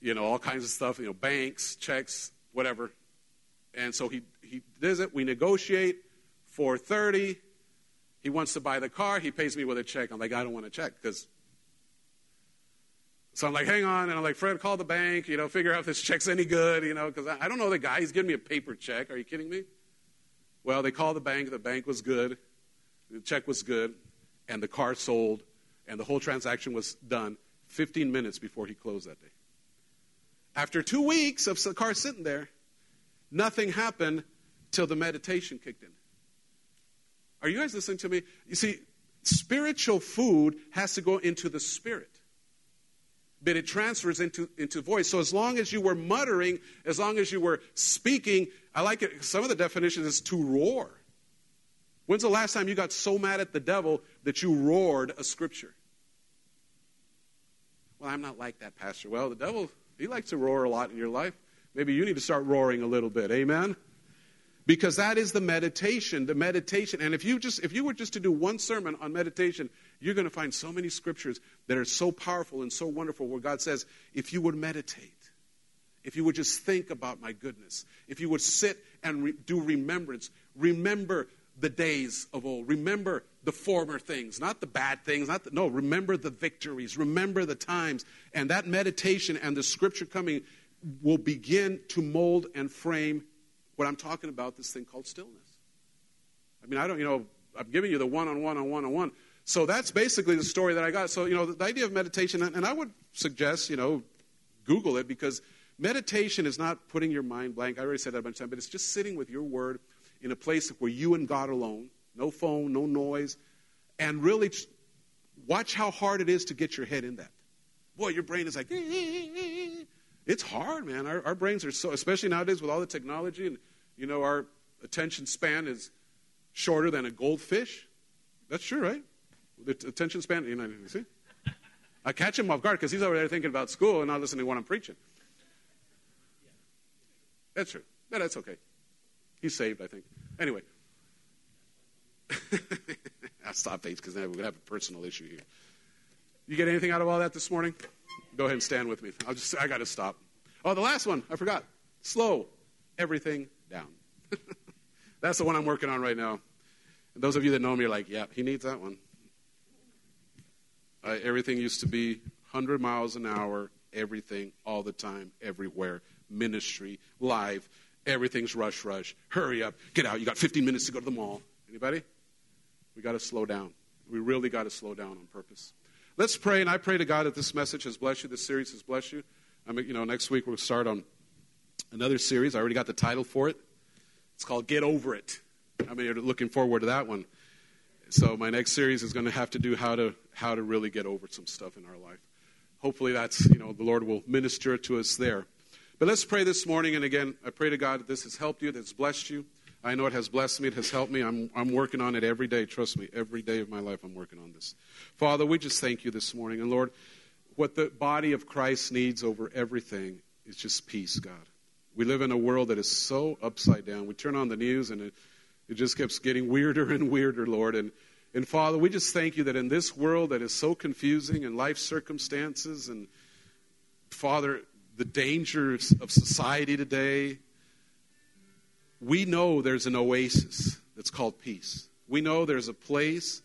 you know, all kinds of stuff, you know, banks, checks, whatever. And so he, he does it. We negotiate 430. He wants to buy the car. He pays me with a check. I'm like, I don't want a check because. So I'm like, hang on. And I'm like, Fred, call the bank, you know, figure out if this check's any good, you know, because I, I don't know the guy. He's giving me a paper check. Are you kidding me? Well, they called the bank. The bank was good. The check was good. And the car sold. And the whole transaction was done 15 minutes before he closed that day. After two weeks of the car sitting there, nothing happened till the meditation kicked in. Are you guys listening to me? You see, spiritual food has to go into the spirit. But it transfers into, into voice. So as long as you were muttering, as long as you were speaking, I like it. Some of the definitions is to roar. When's the last time you got so mad at the devil that you roared a scripture? Well, I'm not like that, Pastor. Well, the devil, he likes to roar a lot in your life. Maybe you need to start roaring a little bit. Amen? Because that is the meditation the meditation. And if you just if you were just to do one sermon on meditation you're going to find so many scriptures that are so powerful and so wonderful where god says if you would meditate if you would just think about my goodness if you would sit and re- do remembrance remember the days of old remember the former things not the bad things not the, no remember the victories remember the times. And that meditation and the scripture coming will begin to mold and frame what I'm talking about, this thing called stillness. I mean, I don't, you know, I'm giving you the one on one on one on one. So that's basically the story that I got. So, you know, the, the idea of meditation, and, I would suggest, you know, Google it because meditation is not putting your mind blank. I already said that a bunch of times, but it's just sitting with your word in a place where you and God alone, no phone, no noise, and really watch how hard it is to get your head in that. Boy, your brain is like, it's hard, man. Our, our brains are so, especially nowadays with all the technology, and you know, our attention span is shorter than a goldfish. That's true, right? The attention span, you know, you see? I catch him off guard because he's over there thinking about school and not listening to what I'm preaching. That's true. Yeah, that's okay. He's saved, I think. Anyway. I'll stop, because then we're going to have a personal issue here. You get anything out of all that this morning? Go ahead and stand with me. I'll just, I got to stop. Oh, the last one, I forgot. Slow everything down. That's the one I'm working on right now. And those of you that know me are like, yeah, he needs that one. Uh, everything used to be 100 miles an hour, everything, all the time, everywhere. Ministry, live, everything's rush, rush. Hurry up, get out. You got 15 minutes to go to the mall. Anybody? We got to slow down. We really got to slow down on purpose. Let's pray, and I pray to God that this message has blessed you, this series has blessed you. I mean, you know, next week we'll start on another series. I already got the title for it. It's called Get Over It. I mean, you're looking forward to that one. So my next series is going to have to do how to how to really get over some stuff in our life. Hopefully, that's you know the Lord will minister to us there. But let's pray this morning, and again, I pray to God that this has helped you, that it's blessed you. I know it has blessed me, it has helped me. I'm, I'm working on it every day. Trust me, every day of my life, I'm working on this. Father, we just thank you this morning. And Lord, what the body of Christ needs over everything is just peace, God. We live in a world that is so upside down. We turn on the news and it, it just keeps getting weirder and weirder, Lord. And, and Father, we just thank you that in this world that is so confusing and life circumstances and Father, the dangers of society today, we know there's an oasis that's called peace. We know there's a place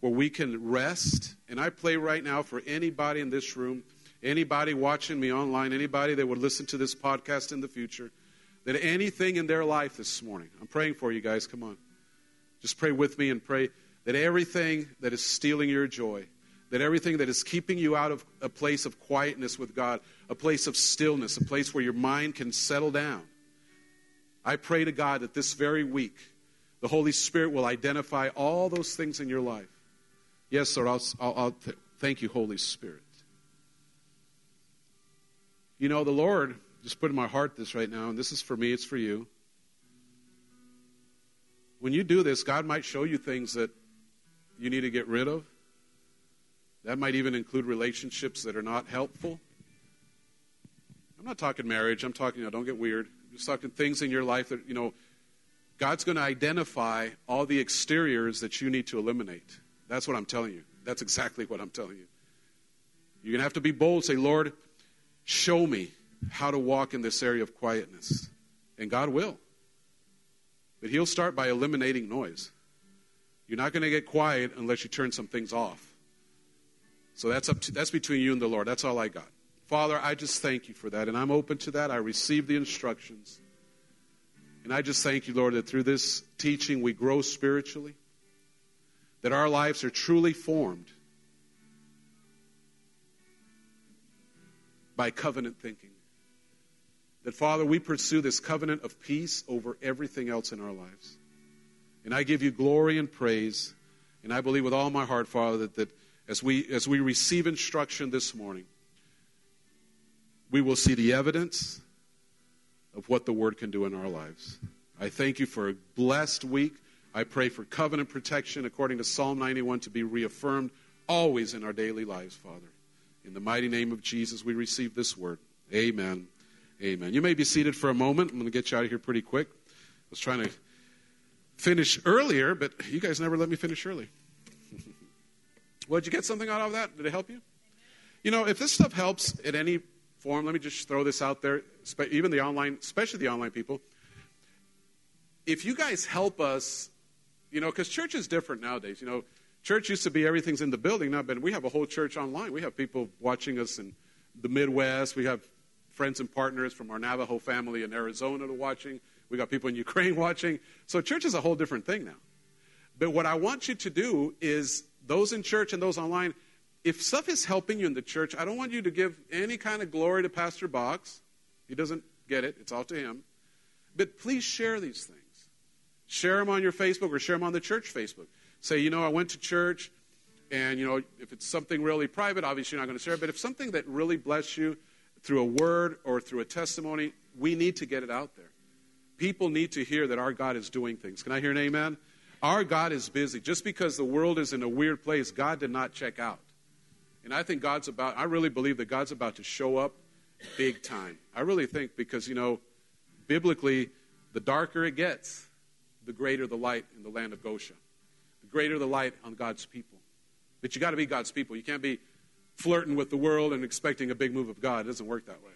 where we can rest. And I pray right now for anybody in this room, anybody watching me online, anybody that would listen to this podcast in the future, that anything in their life this morning, I'm praying for you guys, come on. Just pray with me and pray that everything that is stealing your joy, that everything that is keeping you out of a place of quietness with God, a place of stillness, a place where your mind can settle down, I pray to God that this very week, the Holy Spirit will identify all those things in your life. Yes, sir, I'll, I'll, I'll th- thank you, Holy Spirit. You know, the Lord just put in my heart this right now, and this is for me, it's for you. When you do this, God might show you things that you need to get rid of. That might even include relationships that are not helpful. I'm not talking marriage, I'm talking, you know, don't get weird. Just talking things in your life that, you know, God's going to identify all the exteriors that you need to eliminate. That's what I'm telling you. That's exactly what I'm telling you. You're going to have to be bold, say, Lord, show me how to walk in this area of quietness. And God will. But He'll start by eliminating noise. You're not going to get quiet unless you turn some things off. So that's up to, that's between you and the Lord. That's all I got. Father, I just thank you for that, and I'm open to that. I receive the instructions. And I just thank you, Lord, that through this teaching we grow spiritually, that our lives are truly formed by covenant thinking. That, Father, we pursue this covenant of peace over everything else in our lives. And I give you glory and praise. And I believe with all my heart, Father, that, that as, we, as we receive instruction this morning, we will see the evidence of what the Word can do in our lives. I thank you for a blessed week. I pray for covenant protection according to Psalm 91 to be reaffirmed always in our daily lives, Father. In the mighty name of Jesus, we receive this word. Amen. Amen. You may be seated for a moment. I'm going to get you out of here pretty quick. I was trying to finish earlier, but you guys never let me finish early. well, did you get something out of that? Did it help you? You know, if this stuff helps in any form, let me just throw this out there, even the online, especially the online people. If you guys help us, you know, because church is different nowadays. You know, church used to be everything's in the building now, but we have a whole church online. We have people watching us in the Midwest. We have friends and partners from our Navajo family in Arizona to watching. We got people in Ukraine watching. So church is a whole different thing now. But what I want you to do is those in church and those online, if stuff is helping you in the church, I don't want you to give any kind of glory to Pastor Box. He doesn't get it, it's all to him. But please share these things. Share them on your Facebook or share them on the church Facebook. Say, you know, I went to church, and, you know, if it's something really private, obviously you're not going to share it. But if something that really bless you through a word or through a testimony, we need to get it out there. People need to hear that our God is doing things. Can I hear an amen? Our God is busy. Just because the world is in a weird place, God did not check out. And I think God's about, I really believe that God's about to show up big time. I really think because, you know, biblically, the darker it gets, the greater the light in the land of Goshen. The greater the light on God's people. But you got to be God's people. You can't be flirting with the world and expecting a big move of God. It doesn't work that way.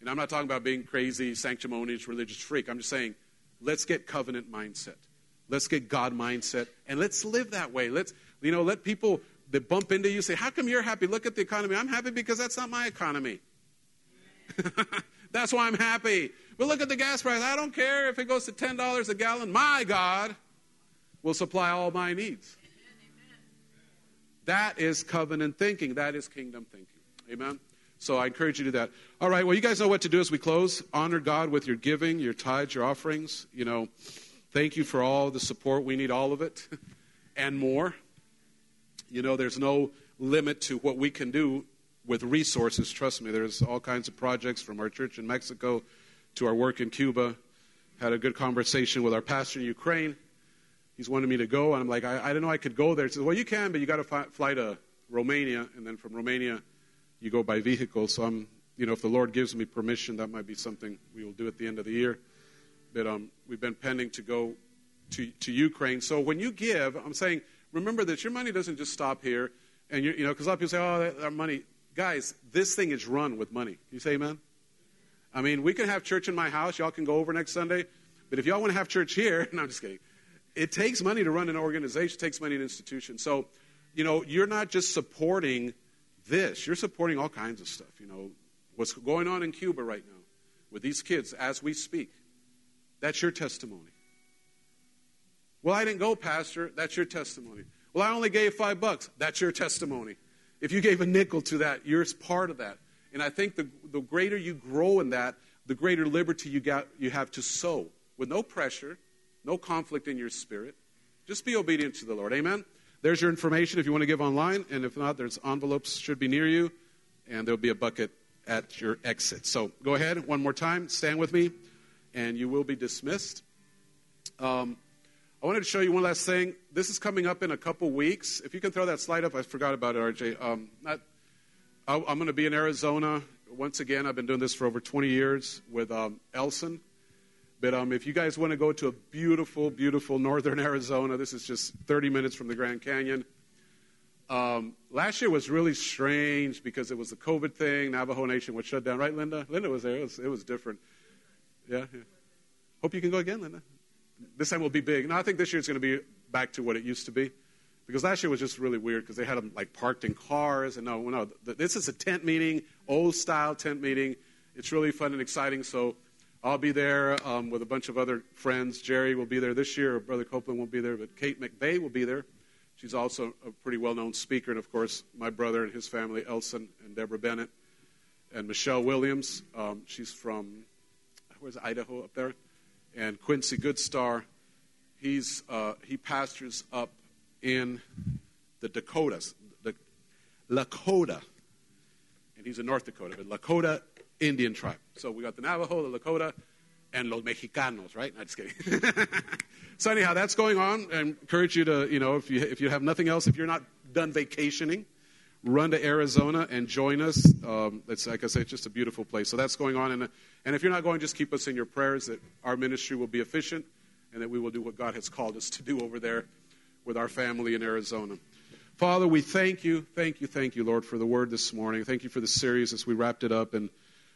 And I'm not talking about being crazy, sanctimonious, religious freak. I'm just saying, let's get covenant mindset. Let's get God mindset, and let's live that way. Let's, you know, let people that bump into you say, "How come you're happy? Look at the economy. I'm happy because that's not my economy. that's why I'm happy. But look at the gas price. I don't care if it goes to ten dollars a gallon. My God will supply all my needs. That is covenant thinking. That is kingdom thinking. Amen. So I encourage you to do that. All right. Well, you guys know what to do as we close. Honor God with your giving, your tithes, your offerings. You know, thank you for all the support. We need all of it and more. You know, there's no limit to what we can do with resources. Trust me, there's all kinds of projects from our church in Mexico to our work in Cuba. Had a good conversation with our pastor in Ukraine. He's wanted me to go, and I'm like, I, I didn't know I could go there. He says, Well, you can, but you got to fly, fly to Romania, and then from Romania you go by vehicle. So I'm, you know, if the Lord gives me permission, that might be something we will do at the end of the year. But um, we've been pending to go to, to Ukraine. So when you give, I'm saying, remember that your money doesn't just stop here. And you, you know, because a lot of people say, oh, that, that money. Guys, this thing is run with money. Can you say amen? I mean, we can have church in my house. Y'all can go over next Sunday. But if y'all want to have church here, no, I'm just kidding. It takes money to run an organization. It takes money an institution. So, you know, you're not just supporting this, you're supporting all kinds of stuff. You know, what's going on in Cuba right now with these kids as we speak. That's your testimony. Well, I didn't go, Pastor. That's your testimony. Well, I only gave five bucks. That's your testimony. If you gave a nickel to that, you're part of that. And I think the, the greater you grow in that, the greater liberty you, got, you have to sow with no pressure, no conflict in your spirit. Just be obedient to the Lord. Amen. There's your information if you want to give online, and if not, there's envelopes should be near you, and there'll be a bucket at your exit. So go ahead one more time, stand with me, and you will be dismissed. Um, I wanted to show you one last thing. This is coming up in a couple weeks. If you can throw that slide up, I forgot about it, RJ. Um, not, I'm going to be in Arizona once again. I've been doing this for over 20 years with um, Elson. But um, if you guys want to go to a beautiful, beautiful northern Arizona, this is just 30 minutes from the Grand Canyon. Um, last year was really strange because it was the COVID thing. Navajo Nation was shut down, right, Linda? Linda was there. It was, it was different. Yeah, yeah. Hope you can go again, Linda. This time will be big. No, I think this year it's going to be back to what it used to be. Because last year was just really weird because they had them like parked in cars. And no, no, this is a tent meeting, old style tent meeting. It's really fun and exciting. So I'll be there um, with a bunch of other friends. Jerry will be there this year. Brother Copeland won't be there, but Kate McVeigh will be there. She's also a pretty well known speaker. And of course, my brother and his family, Elson and Deborah Bennett, and Michelle Williams. Um, she's from, where's Idaho up there? And Quincy Goodstar. He's, uh, he pastors up in the Dakotas, the Lakota. And he's in North Dakota, but Lakota Indian tribe. So we got the Navajo, the Lakota, and los Mexicanos, right? Not just kidding. so anyhow, that's going on. I encourage you to, you know, if you if you have nothing else, if you're not done vacationing, run to Arizona and join us. Um, it's like I say, it's just a beautiful place. So that's going on, and and if you're not going, just keep us in your prayers that our ministry will be efficient and that we will do what God has called us to do over there with our family in Arizona. Father, we thank you, thank you, thank you, Lord, for the word this morning. Thank you for the series as we wrapped it up and.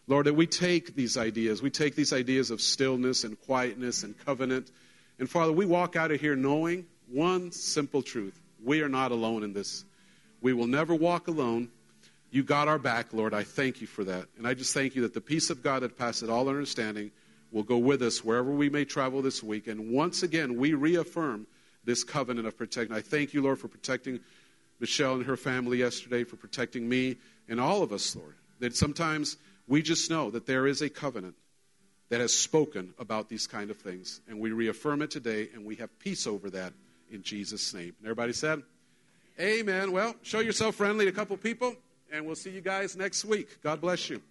Lord, that we take these ideas, we take these ideas of stillness and quietness and covenant. And Father, we walk out of here knowing one simple truth we are not alone in this. We will never walk alone. You got our back, Lord. I thank you for that. And I just thank you that the peace of God that passes all understanding will go with us wherever we may travel this week. And once again, we reaffirm this covenant of protection. I thank you, Lord, for protecting Michelle and her family yesterday, for protecting me and all of us, Lord. That sometimes we just know that there is a covenant that has spoken about these kind of things. And we reaffirm it today, and we have peace over that in Jesus' name. And everybody said, Amen. Well, show yourself friendly to a couple people, and we'll see you guys next week. God bless you.